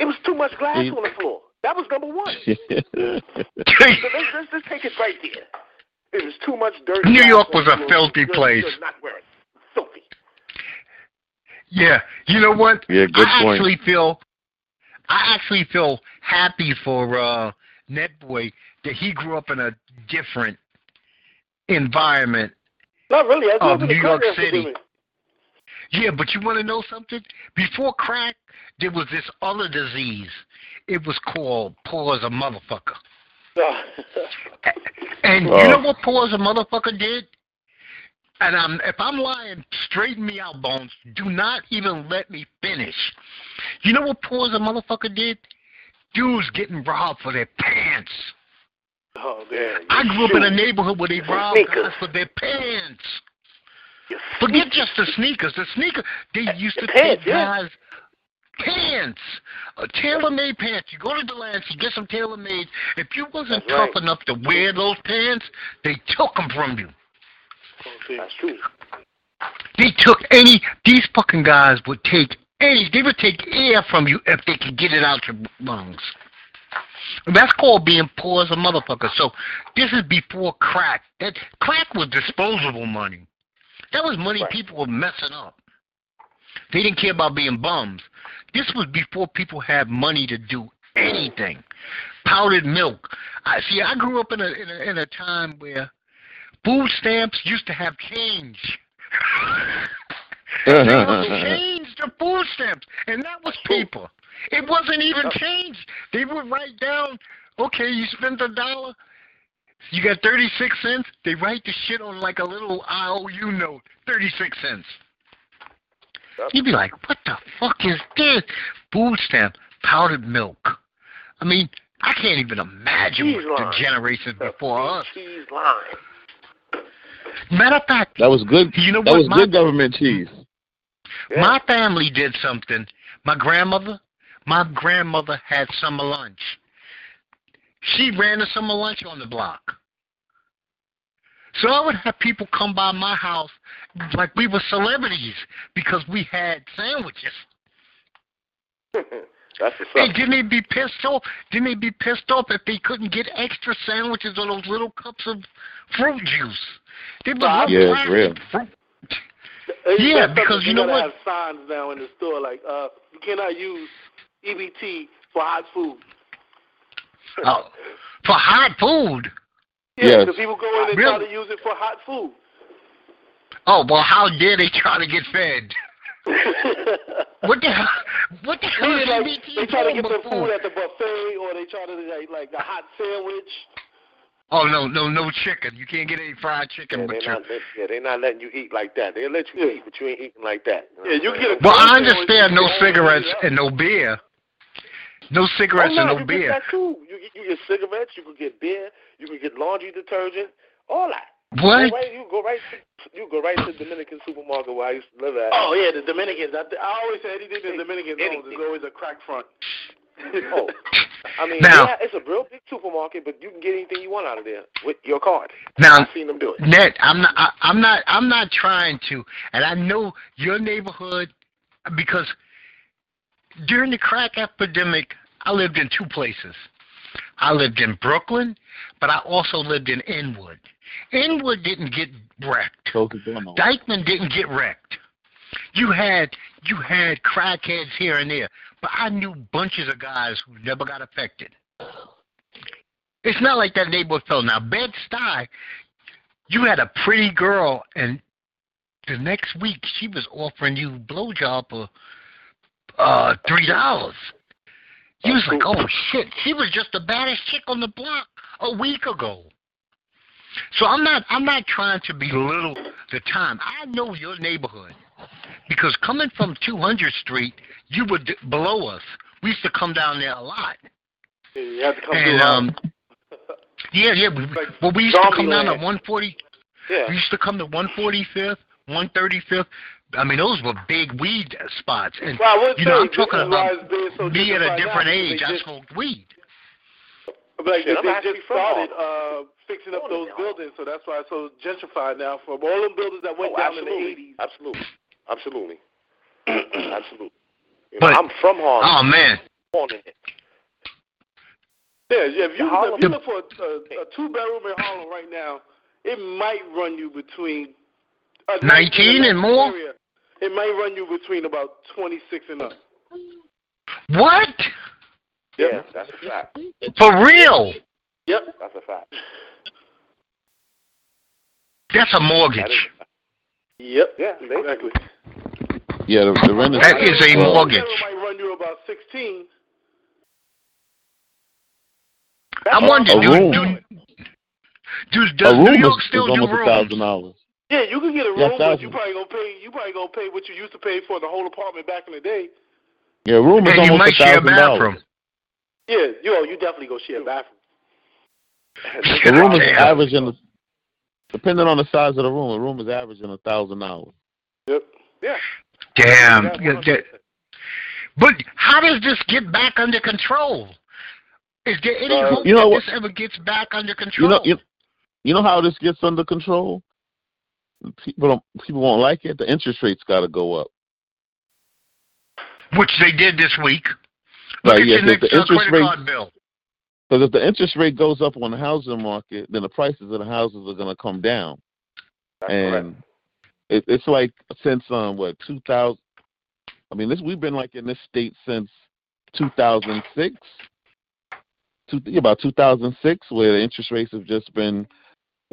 It was too much glass You- on the floor. That was number one. So let's, let's, let's take it right there. It was too much dirt. New York was a filthy You're- place. You're not wearing filthy. yeah, you know what? yeah, good I point. actually feel, I actually feel happy for uh, Netboy that he grew up in a different environment Not really. I grew of up in New York City. Yeah, but you want to know something? Before crack, there was this other disease. It was called poor as a motherfucker. And you know what poor as a motherfucker did? And I'm, if I'm lying, straighten me out, Bones. Do not even let me finish. You know what poor as a motherfucker did? Dudes getting robbed for their pants. oh man. I grew up in a neighborhood where they robbed Sneakers. for their pants. Your Forget just the sneakers. The sneaker they used to The pants, take yeah. guys pants, uh, tailor-made pants. You go to Delancey, get some tailor-made. If you wasn't That's right. tough enough to wear those pants, they took them from you. That's true. They took any. These fucking guys would take any. They would take air from you if they could get it out your lungs. And that's called being poor as a motherfucker. So this is before crack. That crack was disposable money. That was money Right. people were messing up. They didn't care about being bums. This was before people had money to do anything. Powdered milk. I see. I grew up in a in a, in a time where food stamps used to have change. Uh-huh. they used to change the food stamps, and that was paper. It wasn't even uh-huh. change. They would write down, okay, you spent a dollar. You got 36 cents. They write the shit on like a little IOU note, 36 cents. You'd be like, what the fuck is this? Food stamp, powdered milk. I mean, I can't even imagine Cheese what line. the generations before us. Cheese line. Matter of fact, That was good. you know That what? was my, good government cheese. Yeah. my family did something. My grandmother, my grandmother had summer lunch. She ran a summer lunch on the block. So I would have people come by my house like we were celebrities because we had sandwiches. That's what's up. didn't they be pissed off? Didn't they be pissed off if they couldn't get extra sandwiches or those little cups of fruit juice? They was Yeah, it's real. fruit. Hey, Yeah, because you know what? Have signs now in the store like, uh, you cannot use EBT for hot food. Oh, for hot food. Yeah, Yes. because people go in and try to use it for hot food. Oh well, how dare they try to get fed? What the hell? What the hell is like, EBT they try to get their but food at the buffet, or they try to like like a hot sandwich. Oh no, no, no chicken. You can't get any fried chicken Yeah, with they're your. not, they, yeah, they're not letting you eat like that. They'll let you Yeah. eat, but you ain't eating like that. Yeah, you get a Well, I understand no cigarettes and no beer. No Oh, cigarettes no, and no you get beer. that too. You, get- you get cigarettes, you can get beer, you can get laundry detergent, all that. What? Go right, you go right to you go right to the Dominican supermarket where I used to live at. Oh yeah, the Dominicans. I, I always say anything the Dominicans owns is always a crack front. Oh, I mean, Now- yeah, it's a real big supermarket, but you can get anything you want out of there with your card. Now, I've seen them do it. Ned, I'm not. I, I'm not. I'm not trying to. And I know your neighborhood because during the crack epidemic, I lived in two places. I lived in Brooklyn, but I also lived in Inwood. Inwood didn't get wrecked. Close the door, no. Dyckman didn't get wrecked. You had you had crackheads here and there, but I knew bunches of guys who never got affected. It's not like that neighborhood fell. Now Bed Stuy, you had a pretty girl, and the next week she was offering you blowjob for uh three dollars. You was like, oh shit, she was just the baddest chick on the block a week ago. So I'm not I'm not trying to belittle the time. I know your neighborhood because coming from 200 Street, you were d- below us. We used to come down there a lot. you have to come And um, yeah, yeah. We, Like well, we used to come down to 140. Yeah. We used to come to 145th, 135th. I mean, those were big weed spots. And well, I would you know, I'm talking about it's so me at a gentrified now, different age. they I just- smoked weed. Like Shit, I'm they just started uh, fixing up those buildings, so that's why it's so gentrified now. From all them buildings that went Oh, down in the absolutely. eighties. Absolutely. Absolutely. Absolutely. You know, But- I'm from Harlem. Oh man, born in it. Yeah, yeah. If you, Harlem- if you look for a, a two bedroom in Harlem right now, it might run you between uh, 19 and more? Area, it might run you between about twenty six and up. what? Yeah, that's a fact. For real. Yep. That's a fact. That's a mortgage. is, Yep. Yeah, exactly. Yeah, the, the rent is. That is a well, mortgage. might run you about sixteen. I wonder, A do, room. do, do, A does room New York is still do almost a rooms? Thousand dollars. Yeah, you can get a room, but you probably gonna pay. You probably gonna pay what you used to pay for the whole apartment back in the day. Yeah, room is And you almost might a share a thousand bathroom. dollars. Yeah, yo, you definitely go share a bathroom. The room is Damn. averaging, depending on the size of the room, the room is averaging a thousand dollars. Yep. yeah. Damn. Yeah, Yeah, But how does this get back under control? Is there any Uh, hope you know that what- this ever gets back under control? You control? know, you, you know how this gets under control. People don't, people won't like it. The interest rates got to go up. Which they did this week. Look Right, yeah, your 'cause next the uh, interest rate- bill. Because if the interest rate goes up on the housing market, then the prices of the houses are going to come down. That's and it, it's like since um what 2000. I mean, this we've been like in this state since 2006. Two, about 2006, where the interest rates have just been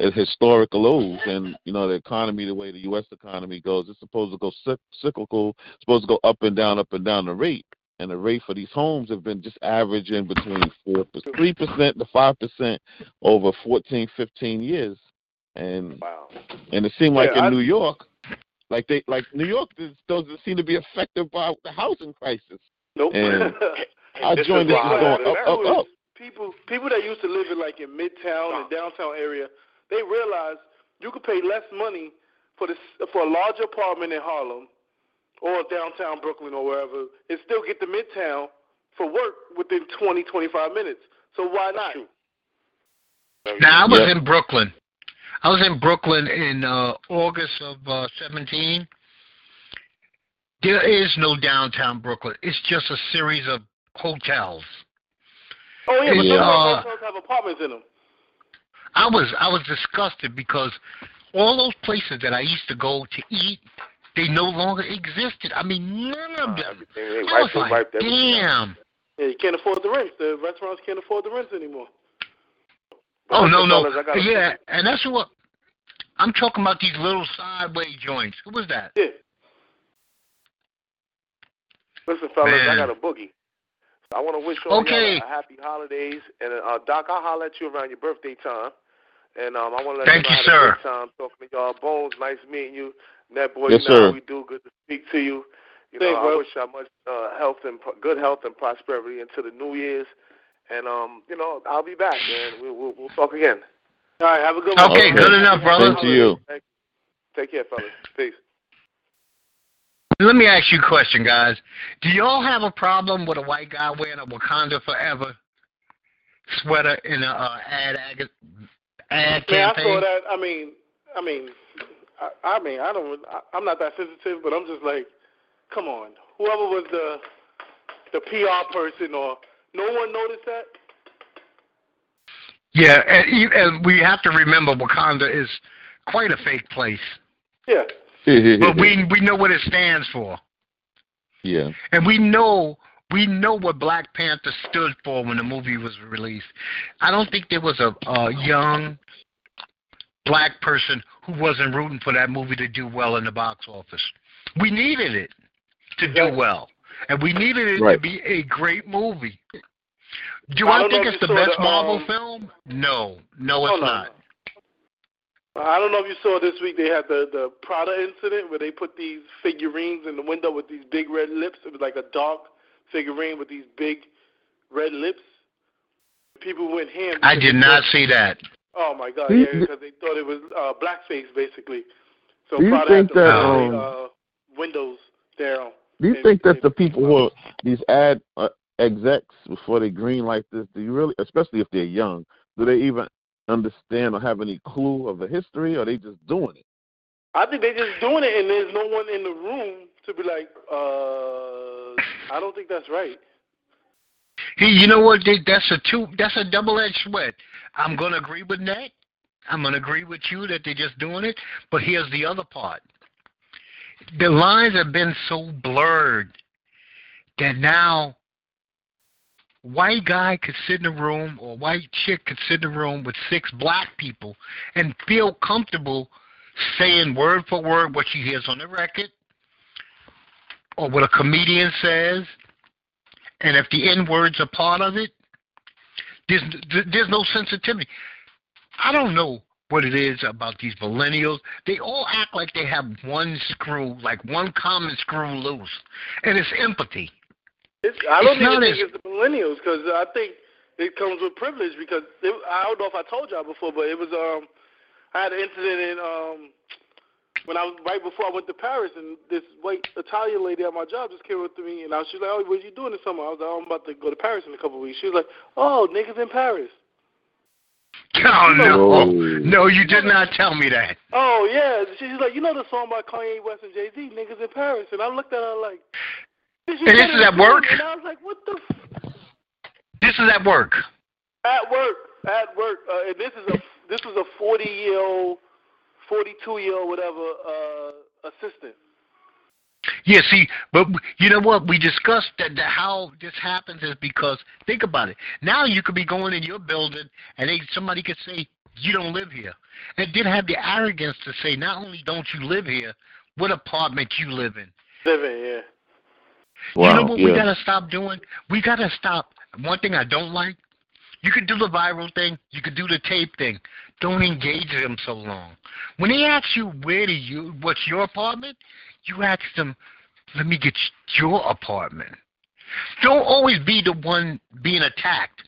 at historic lows, and you know the economy, the way the U.S. economy goes, it's supposed to go cyclical, it's supposed to go up and down, up and down the rate. And the rate for these homes have been just averaging between four, three percent to five percent over 14, 15 years. And Wow. and it seemed like Yeah, in I- New York, like they like New York does- doesn't seem to be affected by the housing crisis. Nope. And I This joined this is going up, up, up. people people that used to live in like in midtown and downtown area, they realized you could pay less money for this for a larger apartment in Harlem or downtown Brooklyn or wherever, and still get to midtown for work within 20, 25 minutes. So why not? Now I was Yeah. in Brooklyn. I was in Brooklyn in uh, August of uh, 17. There is no downtown Brooklyn. It's just a series of hotels. Oh yeah, but Yeah. some of Uh, those hotels have apartments in them. I was I was disgusted because all those places that I used to go to eat, they no longer existed. I mean, none of uh, them. Everything they I was they like, damn. Yeah, you can't afford the rent. The restaurants can't afford the rent anymore. Oh no no. Fellas, I gotta- Yeah, and that's what I'm talking about. These little sideway joints. Who was that? Yeah. Listen, fellas, I got a boogie. I want to wish all Okay. y'all a happy holidays, and uh, Doc, I'll holler at you around your birthday time. And um, I want to let Thank you know you, I a sir. great time talking to y'all. Bones, nice meeting you. Net boy, Yes, you know sir. we do. Good to speak to you. You know, Thanks, I wish y'all much uh, health and pro- good health and prosperity into the New Year's. And um, you know, I'll be back, man. We, we'll, we'll talk again. All right, have a good one. Okay, good enough, brother. Same to. Thank you. Take care, fellas. Peace. Let me ask you a question, guys. Do y'all have a problem with a white guy wearing a Wakanda Forever sweater in a uh, ad ad, ad Man, I saw that. I mean, I mean, I, I mean, I don't. I, I'm not that sensitive, but I'm just like, come on. Whoever was the the PR person, or no one noticed that. Yeah, and, and we have to remember Wakanda is quite a fake place, Yeah. but we we know what it stands for, yeah. and we know we know what Black Panther stood for when the movie was released. I don't think there was a, a young black person who wasn't rooting for that movie to do well in the box office. We needed it to do well, and we needed it to be a great movie. Do I I, think it's the best the, Marvel um, film? No, no, Oh, it's no, not. No. I don't know if you saw this week. They had the the Prada incident where they put these figurines in the window with these big red lips. It was like a dark figurine with these big red lips. People went ham. I did not see that. Oh my God! Yeah, because they thought it was uh, blackface basically. So Do you Prada think had to that, put um, the, uh, windows there. Do you And- think that and- the people who are these ad uh, execs before they green like this, do you really, especially if they're young, do they even understand or have any clue of the history, or are they just doing it? I think they're just doing it, and there's no one in the room to be like, uh, I don't think that's right. He, you know what? They, that's a two. That's a double-edged sword. I'm gonna agree with Nat. I'm gonna agree with you that they're just doing it. But here's the other part. The lines have been so blurred that now white guy could sit in a room or white chick could sit in a room with six black people and feel comfortable saying word for word what she hears on the record or what a comedian says, and if the N words are part of it, there's there's no sensitivity. I don't know what it is about these millennials. They all act like they have one screw, like one common screw loose, and it's empathy. It's, I don't It's even think it's the millennials because I think it comes with privilege. Because it, I don't know if I told y'all before, but it was um I had an incident in um when I was right before I went to Paris, and this white Italian lady at my job just came up to me, and I was she was like, "Oh, what are you doing this summer?" I was like, "Oh, I'm about to go to Paris in a couple of weeks." She was like, "Oh, niggas in Paris." Oh no, no, you did not tell me that. Oh yeah, she's like, "You know the song by Kanye West and Jay Z, niggas in Paris," and I looked at her like. And, this is at work? And I was like, "What the." F-? This is at work. At work, at work, uh, and this is a this was a forty year old, forty two year old whatever uh, assistant. Yeah, see, but you know what? We discussed that, that how this happens is because think about it. Now you could be going in your building and they somebody could say you don't live here, and then have the arrogance to say not only don't you live here, what apartment you live in. Living, yeah. Wow. you know what yeah. we gotta stop doing? We gotta stop. One thing I don't like. You could do the viral thing. You could do the tape thing. Don't engage them so long. When they ask you where do you, what's your apartment, you ask them, "Let me get your apartment." Don't always be the one being attacked.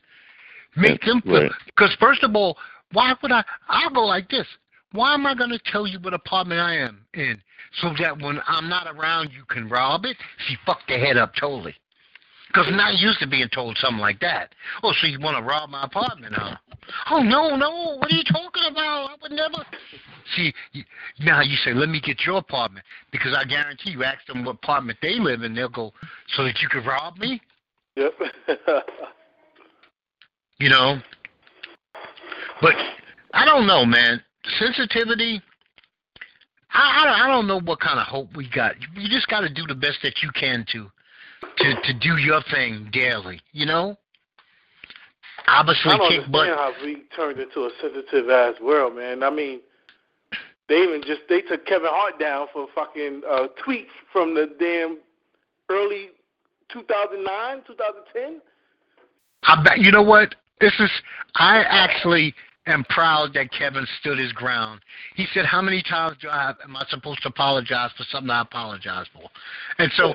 Make them feel. Right. Because first of all, why would I? I'll go like this. Why am I going to tell you what apartment I am in so that when I'm not around, you can rob it? She fucked her head up totally. Because I'm not used to being told something like that. Oh, so you want to rob my apartment, huh? Oh, no, no. What are you talking about? I would never. See, you- now you say, let me get your apartment. Because I guarantee you ask them what apartment they live in, they'll go, so that you could rob me? Yep. you know. But I don't know, man. Sensitivity. I I don't, I don't know what kind of hope we got. You just got to do the best that you can to to to do your thing daily. You know. Obviously, I don't kick butt. understand how we turned into a sensitive ass world, man. I mean, they even just they took Kevin Hart down for fucking uh, tweets from the damn early 2009, 2010. I bet you know what this is. I actually am proud that Kevin stood his ground. He said, "How many times do I am I supposed to apologize for something I apologize for?" And so,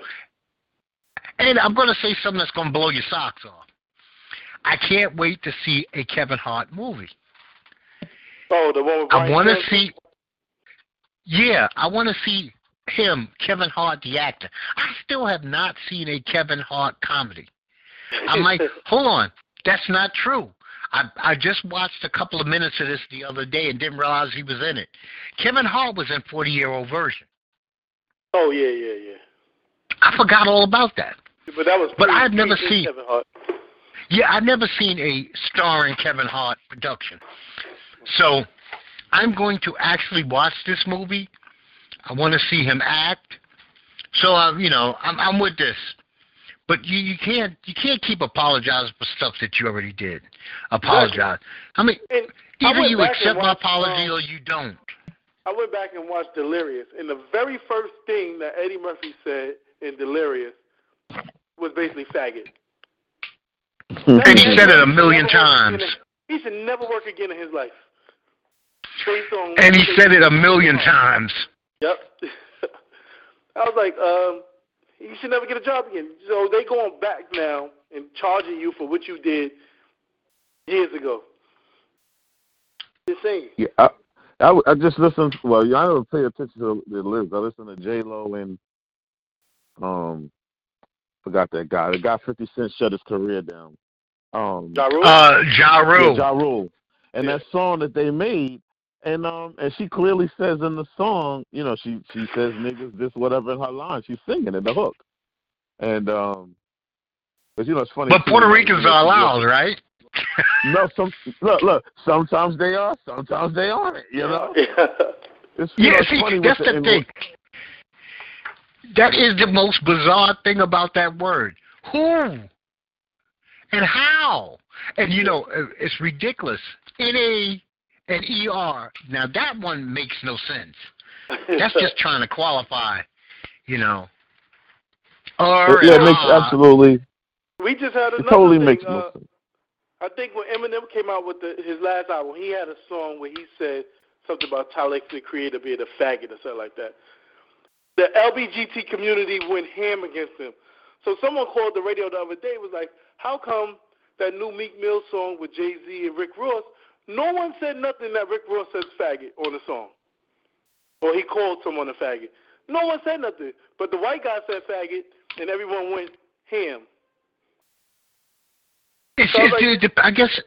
and I'm going to say something that's going to blow your socks off. I can't wait to see a Kevin Hart movie. Oh, the one with I want to Cranston? see. Yeah, I want to see him, Kevin Hart, the actor. I still have not seen a Kevin Hart comedy. I'm like, hold on, that's not true. I I just watched a couple of minutes of this the other day and didn't realize he was in it. Kevin Hart was in Forty Year Old Virgin. oh yeah, yeah, yeah. I forgot all about that. But that was. But I've never seen- Kevin Hart. Yeah, I've never seen a starring Kevin Hart production. So I'm going to actually watch this movie. I want to see him act. So I'm, you know, I'm I'm with this. But you, you can't you can't keep apologizing for stuff that you already did. Apologize. I mean, And I either went you accept my apology um, or you don't. I went back and watched Delirious, and the very first thing that Eddie Murphy said in Delirious was basically faggot. And he said it a million times. again He should never work again in his life. Based on And he said it a million times. Yep. I was like, um, you should never get a job again. So they going back now and charging you for what you did years ago. Insane. Yeah, I just listened. Well, I don't pay attention to the lyrics. I listen to J Lo and um, forgot that guy. The guy Fifty Cent shut his career down. Um, Ja Rule? Uh, Ja yeah, Rule. Ja Rule. And Yeah. that song that they made, and um, and she clearly says in the song, you know, she she says niggas this whatever in her line. She's singing in the hook, and um, but you know it's funny. But too, Puerto Ricans are she- allowed, right? No, some look, look. Sometimes they are, sometimes they aren't. You know, Yeah. it's you Yeah, know, it's see, funny that's with the thing. That is the most bizarre thing about that word. Who? And how? And you know, uh, it's ridiculous. N A and E R. Now that one makes no sense. That's just trying to qualify, you know. R yeah, it and makes absolutely. We just had It another totally thing. makes uh, no sense. I think when Eminem came out with the, his last album, he had a song where he said something about Tyler the Creator being a faggot or something like that. The LBGT community went ham against him. So someone called the radio the other day was like, "How come that new Meek Mill song with Jay Z and Rick Ross? No one said nothing that Rick Ross says faggot on the song, or he called someone a faggot. No one said nothing, but the white guy said faggot, and everyone went ham. It's, Sounds it's, like- it- I guess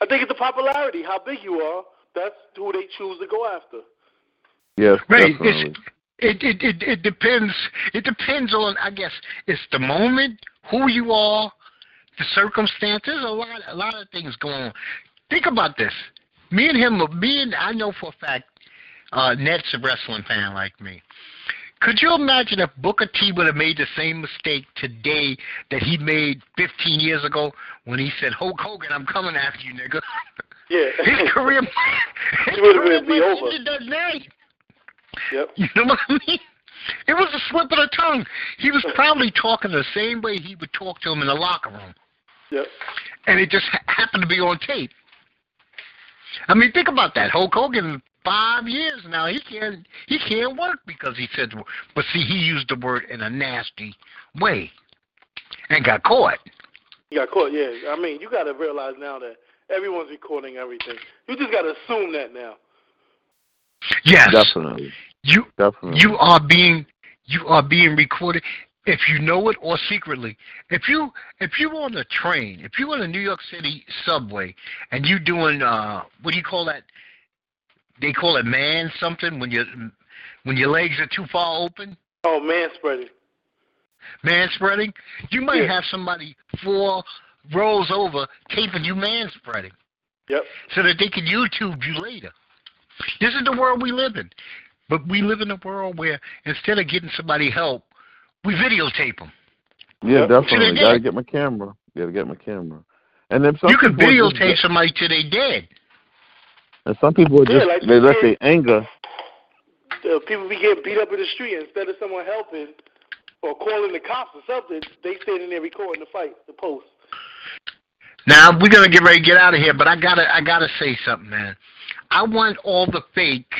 I think it's the popularity, how big you are. That's who they choose to go after. Yes, Right. definitely. It's, it, it it it depends. It depends on. I guess it's the moment, who you are, the circumstances. A lot a lot of things going on. Think about this. Me and him. Me and I know for a fact. Uh, Ned's a wrestling fan like me. Could you imagine if Booker T would have made the same mistake today that he made 15 years ago when he said, "Hulk Hogan, I'm coming after you, nigga." Yeah. His career, his He would've career been be over. that night. yep. You know what I mean? It was a slip of the tongue. He was probably talking the same way he would talk to him in the locker room, Yep. and it just ha- happened to be on tape. I mean, think about that. Hulk Hogan, five years now, he can't he can't work because he said, the word. but see, he used the word in a nasty way, and got caught. You got caught, yeah. I mean, you got to realize now that everyone's recording everything. You just got to assume that now. Yes, Definitely. you Definitely. you are being you are being recorded if you know it or secretly if you if you on a train if you on a new york city subway and you doing uh what do you call that they call it man something when you when your legs are too far open Oh, man spreading. man spreading you might Yeah. have somebody four rows over taping you man spreading Yep. so that they can youtube you later this is the world we live in but we live in a world where instead of getting somebody help we videotape them yeah, Yep. definitely. Should Gotta get- get my camera. Gotta get my camera. And then some you can people are just- videotape somebody till they dead. And some people are Yeah, just like they let said. their anger. Uh, people be getting beat up in the street instead of someone helping or calling the cops or something. They standing there recording the fight, the post. Now we're gonna get ready to get out of here, but I gotta I gotta say something, man. I want all the fake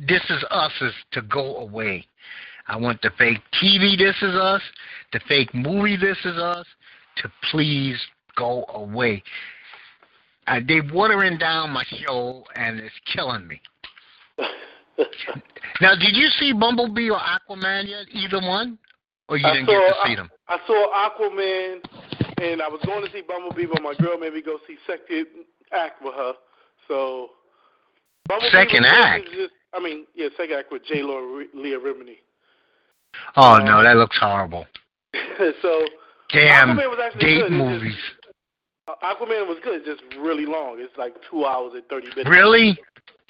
this is us's to go away. I want the fake TV this is us, the fake movie this is us to please go away. Uh, they watering down my show and it's killing me. Now, did you see Bumblebee or Aquaman yet? Either one, or you I didn't saw, get to see them? I, I saw Aquaman, and I was going to see Bumblebee, but my girl made me go see Second Act with her. So, Bumblebee Second Act? Just, I mean, yeah, Second Act with J. Lo Leah Remini. Oh um, no, that looks horrible. so, Damn Aquaman was actually date good. Movies. Just, Aquaman was good. It's just really long. It's like two hours and thirty minutes. Really?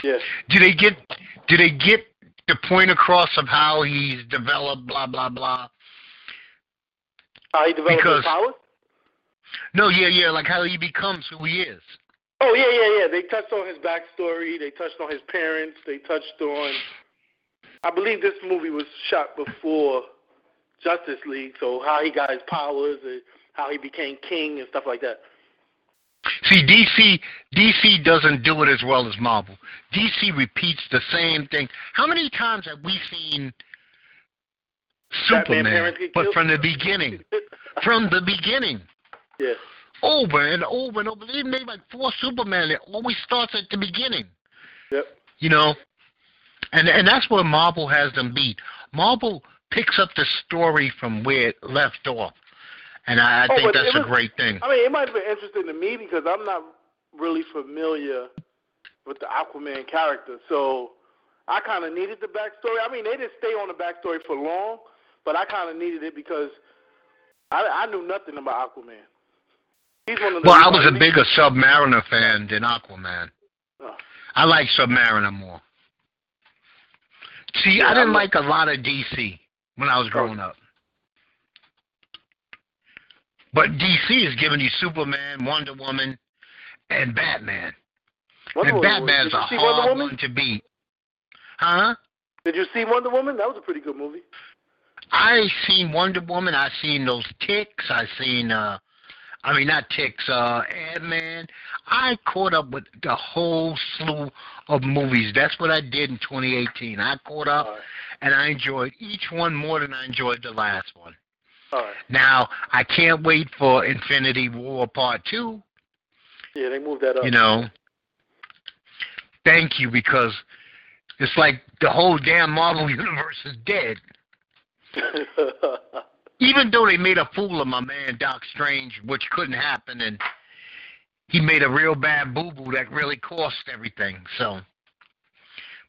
Yeah. Do they get do they get the point across of how he's developed? Blah blah blah. How he developed Because- his powers? No, yeah, yeah, like how he becomes who he is. Oh yeah, yeah, yeah. They touched on his backstory. They touched on his parents. They touched on. I believe this movie was shot before Justice League, so how he got his powers and how he became king and stuff like that. See, DC DC doesn't do it as well as Marvel. DC repeats the same thing. How many times have we seen Superman, but from the beginning? From the beginning. yeah. Over and over and over. They made like four Superman. It always starts at the beginning. Yep. You know? And and that's where Marvel has them beat. Marvel picks up the story from where it left off. And I, I Oh, think that's it a great thing. I mean, it might have been interesting to me because I'm not really familiar with the Aquaman character, so I kind of needed the backstory. I mean, they didn't stay on the backstory for long, but I kind of needed it because I, I knew nothing about Aquaman. He's one of the Well, I was a bigger Submariner fan than Aquaman. Oh. I like Submariner more. See, Yeah, I didn't I'm- like a lot of DC when I was growing up. But DC is giving you Superman, Wonder Woman, and Batman. Wonder and Woman. Batman's a hard Woman? one to beat. Huh? Did you see Wonder Woman? That was a pretty good movie. I seen Wonder Woman. I seen those ticks. I seen uh, I mean not ticks. Uh, Ant Man. I caught up with the whole slew of movies. That's what I did in 2018. I caught up, right. and I enjoyed each one more than I enjoyed the last one. All right. Now I can't wait for Infinity War Part Two. Yeah, they moved that up. You know. Thank you because it's like the whole damn Marvel universe is dead. even though they made a fool of my man Doc Strange, which couldn't happen, and he made a real bad boo boo that really cost everything. So,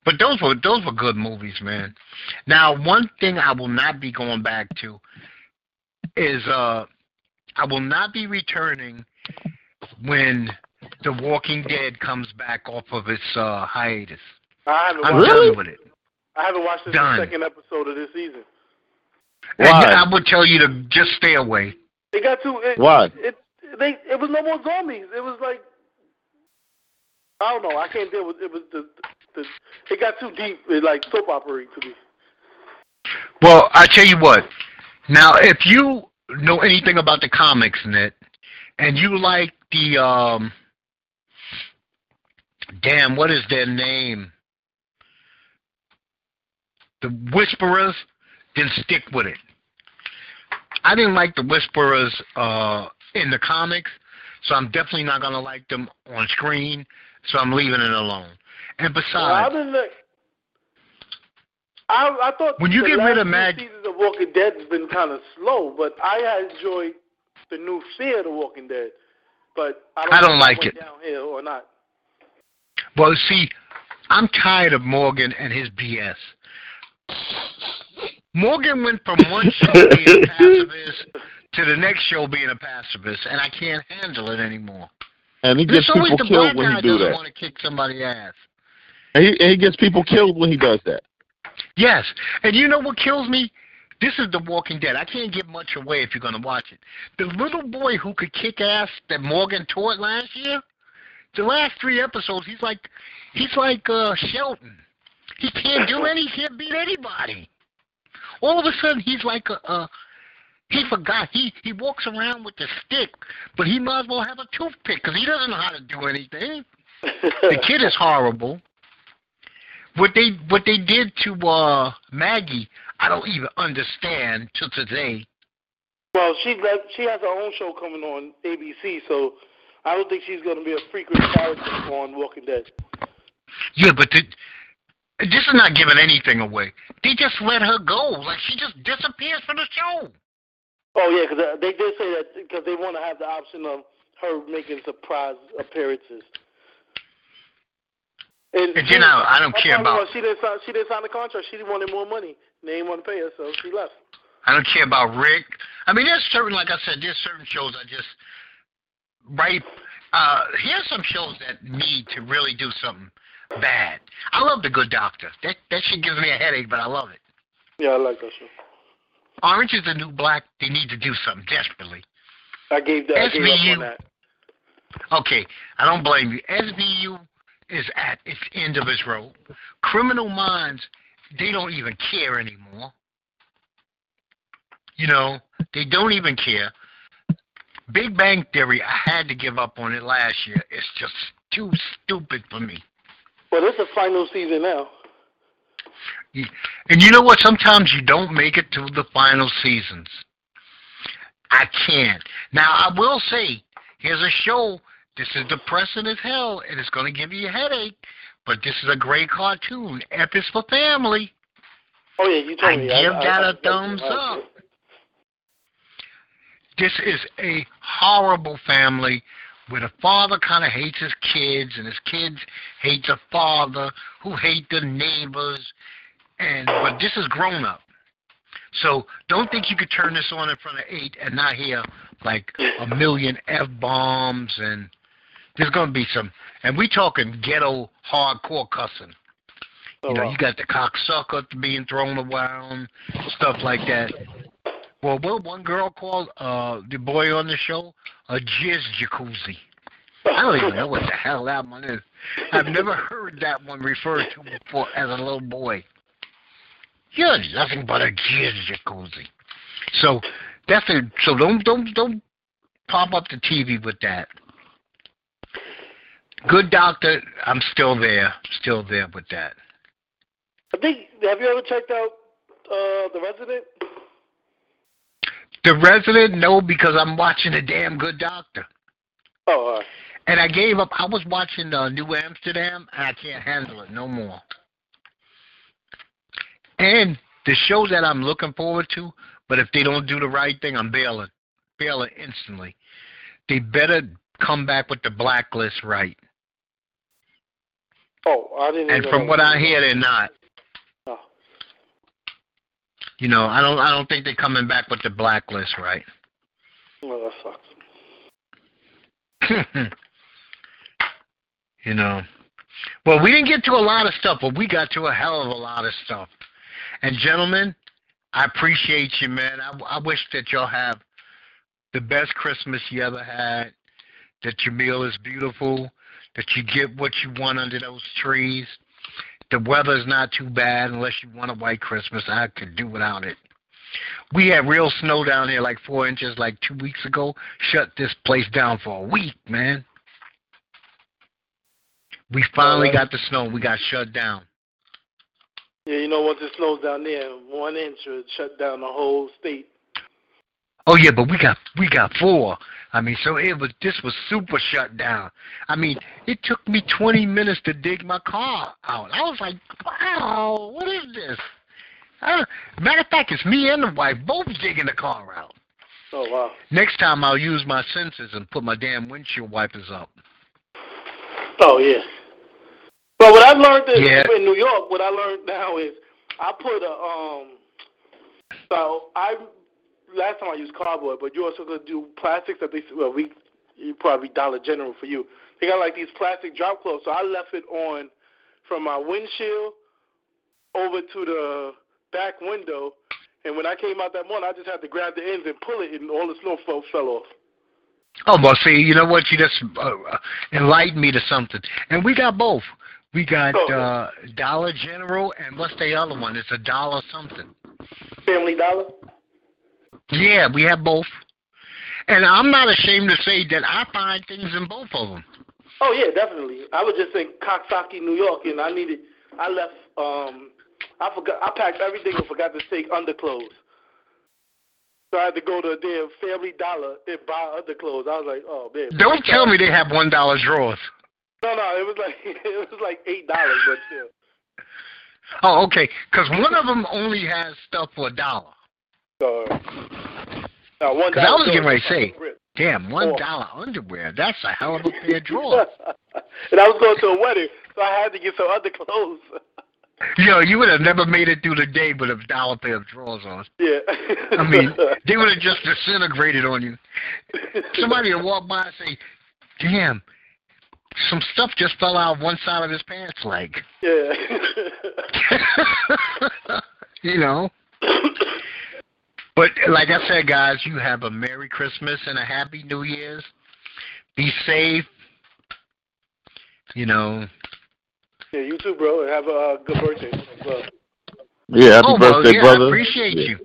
but those were those were good movies, man. Now, one thing I will not be going back to is uh, I will not be returning when The Walking Dead comes back off of its uh, hiatus. I haven't I'm watched. done with it. I haven't watched the second episode of this season. And Why? I would tell you to just stay away. It got too. It, Why? It they. It was no more zombies. It was like. I don't know. I can't deal with it. Was the the. It got too deep. It like soap opera to me. Well, I tell you what. Now, if you know anything about the comics, Nit, and you like the um, damn, what is their name? The Whisperers, then stick with it. I didn't like the Whisperers uh, in the comics, so I'm definitely not gonna like them on screen. So I'm leaving it alone. And Well, besides, I've been like. I I thought When you the get rid of Mag- seasons of Walking Dead has been kind of slow, but I enjoyed the new fear of the Walking Dead. But I don't, I don't like it. downhill or not. Well, see, I'm tired of Morgan and his BS. Morgan went from one show being a pacifist to the next show being a pacifist, and I can't handle it anymore. And he gets people killed when he do that. want to kick somebody's ass. And he, and he gets people killed when he does that. Yes, and you know what kills me? This is The Walking Dead. I can't give much away if you're going to watch it. The little boy who could kick ass that Morgan taught last year, the last three episodes, he's like, he's like uh, Shelton. He can't do any, he can't beat anybody. All of a sudden, he's like a, a he forgot. He he walks around with the stick, but he might as well have a toothpick because he doesn't know how to do anything. The kid is horrible. What they what they did to uh Maggie, I don't even understand till today. Well, she got, she has her own show coming on ABC, so I don't think she's going to be a frequent character on Walking Dead. Yeah, but the, this is not giving anything away. They just let her go, like she just disappears from the show. Oh yeah, because they did say that because they want to have the option of her making surprise appearances. And, And then I, I don't care about she didn't sign, she didn't sign the contract. She wanted more money. They didn't want to pay her, so she left. I don't care about Rick. I mean, there's certain, like I said, there's certain shows I just right. Uh, here's some shows that need to really do something bad. I love The Good Doctor. That that shit gives me a headache, but I love it. Yeah, I like that show. Orange is the New Black. They need to do something desperately. I gave that. I gave up SVU. on that. Okay, I don't blame you. SVU is at its end of its rope. Criminal Minds, they don't even care anymore. You know, they don't even care. Big Bang Theory, I had to give up on it last year. It's just too stupid for me. Well, it's the final season now. And you know what? Sometimes you don't make it to the final seasons. I can't. Now, I will say, here's a show. This is depressing as hell, and it's going to give you a headache. But this is a great cartoon. F is for family. Oh yeah, you told I me. give I, that I, a thumbs up. This is a horrible family where the father kind of hates his kids, and his kids hate the father, who hate the neighbors, and but this is grown up. So don't think you could turn this on in front of eight and not hear like a million f bombs, and there's gonna be some. And we talking ghetto hardcore cussing. Oh, You know, you got the cocksucker being thrown around, stuff like that. Well, what one girl called uh the boy on the show a jizz jacuzzi. I don't even know what the hell that one is. I've never heard that one referred to before as a little boy. You're nothing but a jizz jacuzzi. So so don't don't don't pop up the TV with that. Good doctor, I'm still there, still there with that. I think. Have you ever checked out uh, the Resident? The resident, no, because I'm watching a damn good doctor. Oh, right. And I gave up. I was watching uh, New Amsterdam, and I can't handle it no more. And the show that I'm looking forward to, but if they don't do the right thing, I'm bailing, bailing instantly. They better come back with the blacklist right. Oh, I didn't. And from what I hear, they're not. You know, I don't. I don't think they're coming back with the blacklist right. Well, that sucks. you know. Well, we didn't get to a lot of stuff, but we got to a hell of a lot of stuff. And gentlemen, I appreciate you, man. I, I wish that y'all have the best Christmas you ever had. That your meal is beautiful. That you get what you want under those trees. The weather's not too bad unless you want a white Christmas. I could do without it. We had real snow down here, like four inches, like two weeks ago. Shut this place down for a week, man. We finally Alright. Uh, got the snow. We got shut down. Yeah, you know, once it snows down there, one inch would shut down the whole state. Oh yeah, but we got we got four. I mean, so it was this was super shut down. I mean, it took me 20 minutes to dig my car out. I was like, wow, what is this? Uh, matter of fact, it's me and the wife both digging the car out. Oh wow. Next time I'll use my senses and put my damn windshield wipers up. Oh yeah. But what I've learned is Yeah. in New York, what I learned now is I put a um. So I last time I used cardboard, but you also could do plastics that they well we you probably Dollar General for you. They got like these plastic drop cloths, so I left it on from my windshield over to the back window. And when I came out that morning, I just had to grab the ends and pull it, and all the snow fell, fell off. Oh well, see, you know what? You just uh, uh, enlightened me to something, and we got both. We got Oh. uh Dollar General, and what's the other one? It's a dollar something. Family Dollar. Yeah, we have both. And I'm not ashamed to say that I find things in both of them. Oh yeah, definitely. I was just in Coxsackie, New York, and I needed. I left. Um, I forgot. I packed everything and forgot to take underclothes. So I had to go to a damn Family Dollar and buy underclothes. I was like, oh man. Don't tell me they have one dollar drawers. No, no, it was like it was like eight dollars, but still. Oh, okay. Because one of them only has stuff for a dollar. So, Uh, one 'Cause I was getting ready to say. Damn, one dollar underwear. That's a hell of a pair of drawers. and I was going to a wedding, so I had to get some underclothes. you know, you would have never made it through the day with a dollar pair of drawers on. yeah. I mean, they would have just disintegrated on you. Somebody would walk by and say, "Damn, some stuff just fell out of one side of his pants leg." yeah. you know. But like I said, guys, you have a Merry Christmas and a Happy New Year's. Be safe. You know. yeah, you too, bro. and Have a good birthday as well. Yeah, happy oh, birthday, yeah, brother. I appreciate Yeah. you.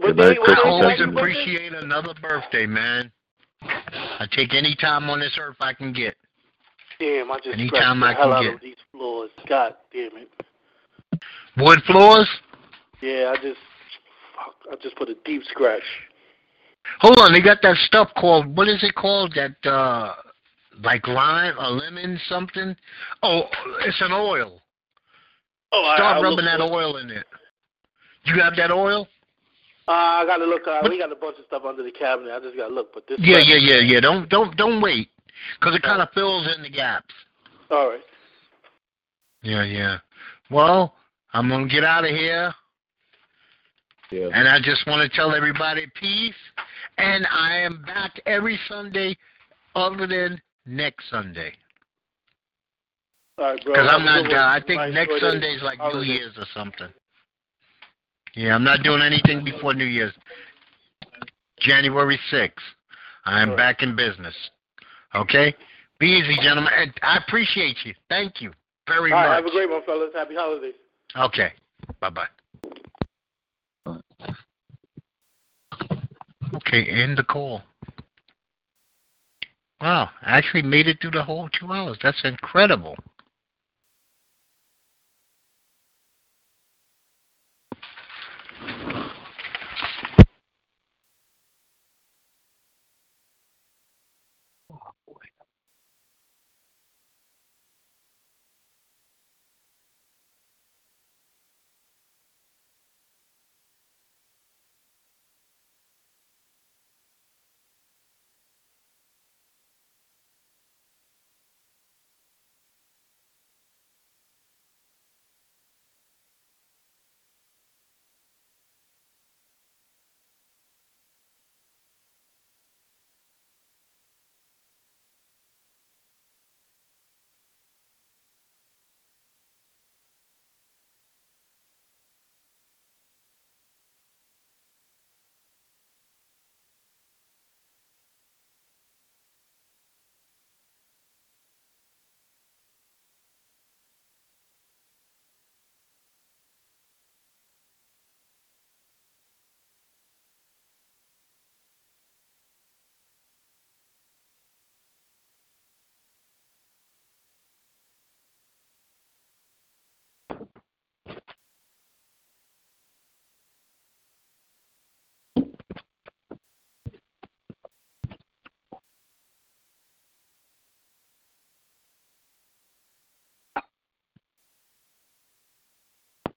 What Merry day? I Christmas. is always birthday? appreciate another birthday, man. I take any time on this earth I can get. Damn, I just Anytime scratched I hell can out get. of these floors. God damn it. Wood floors? Yeah, I just, fuck, I just put a deep scratch. Hold on, they got that stuff called what is it called? That uh like lime or lemon something? Oh, it's an oil. Oh, I, Start I'll rubbing that for oil in it. You have that oil? Uh, I gotta look. Uh, we got a bunch of stuff under the cabinet. I just gotta look. But this. Yeah, yeah, yeah, yeah. Don't don't don't wait, because it kind of fills in the gaps. All right. Yeah, yeah. Well, I'm gonna get out of here, Yeah. and I just want to tell everybody peace. And I am back every Sunday, other than next Sunday, All right, bro. because I'm not. Uh. I think Bye. next Enjoy the Sunday's like New holiday. Year's or something. Yeah, I'm not doing anything before New Year's. January 6th. I am Sure. back in business. Okay? Be easy, gentlemen. And I appreciate you. Thank you very All right, much. have a great one, fellas. Happy holidays. Okay. Bye bye. Okay, end the call. Wow, I actually made it through the whole two hours. That's incredible.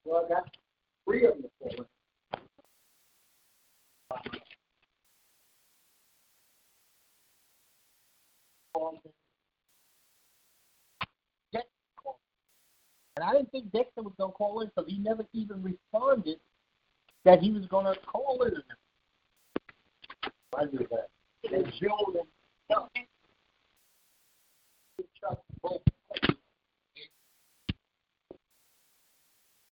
Well, I got three of them for. And I didn't think Dexter was going to call in because he never even responded that he was going to call in. I knew that. And Joe and Chuck. Chuck both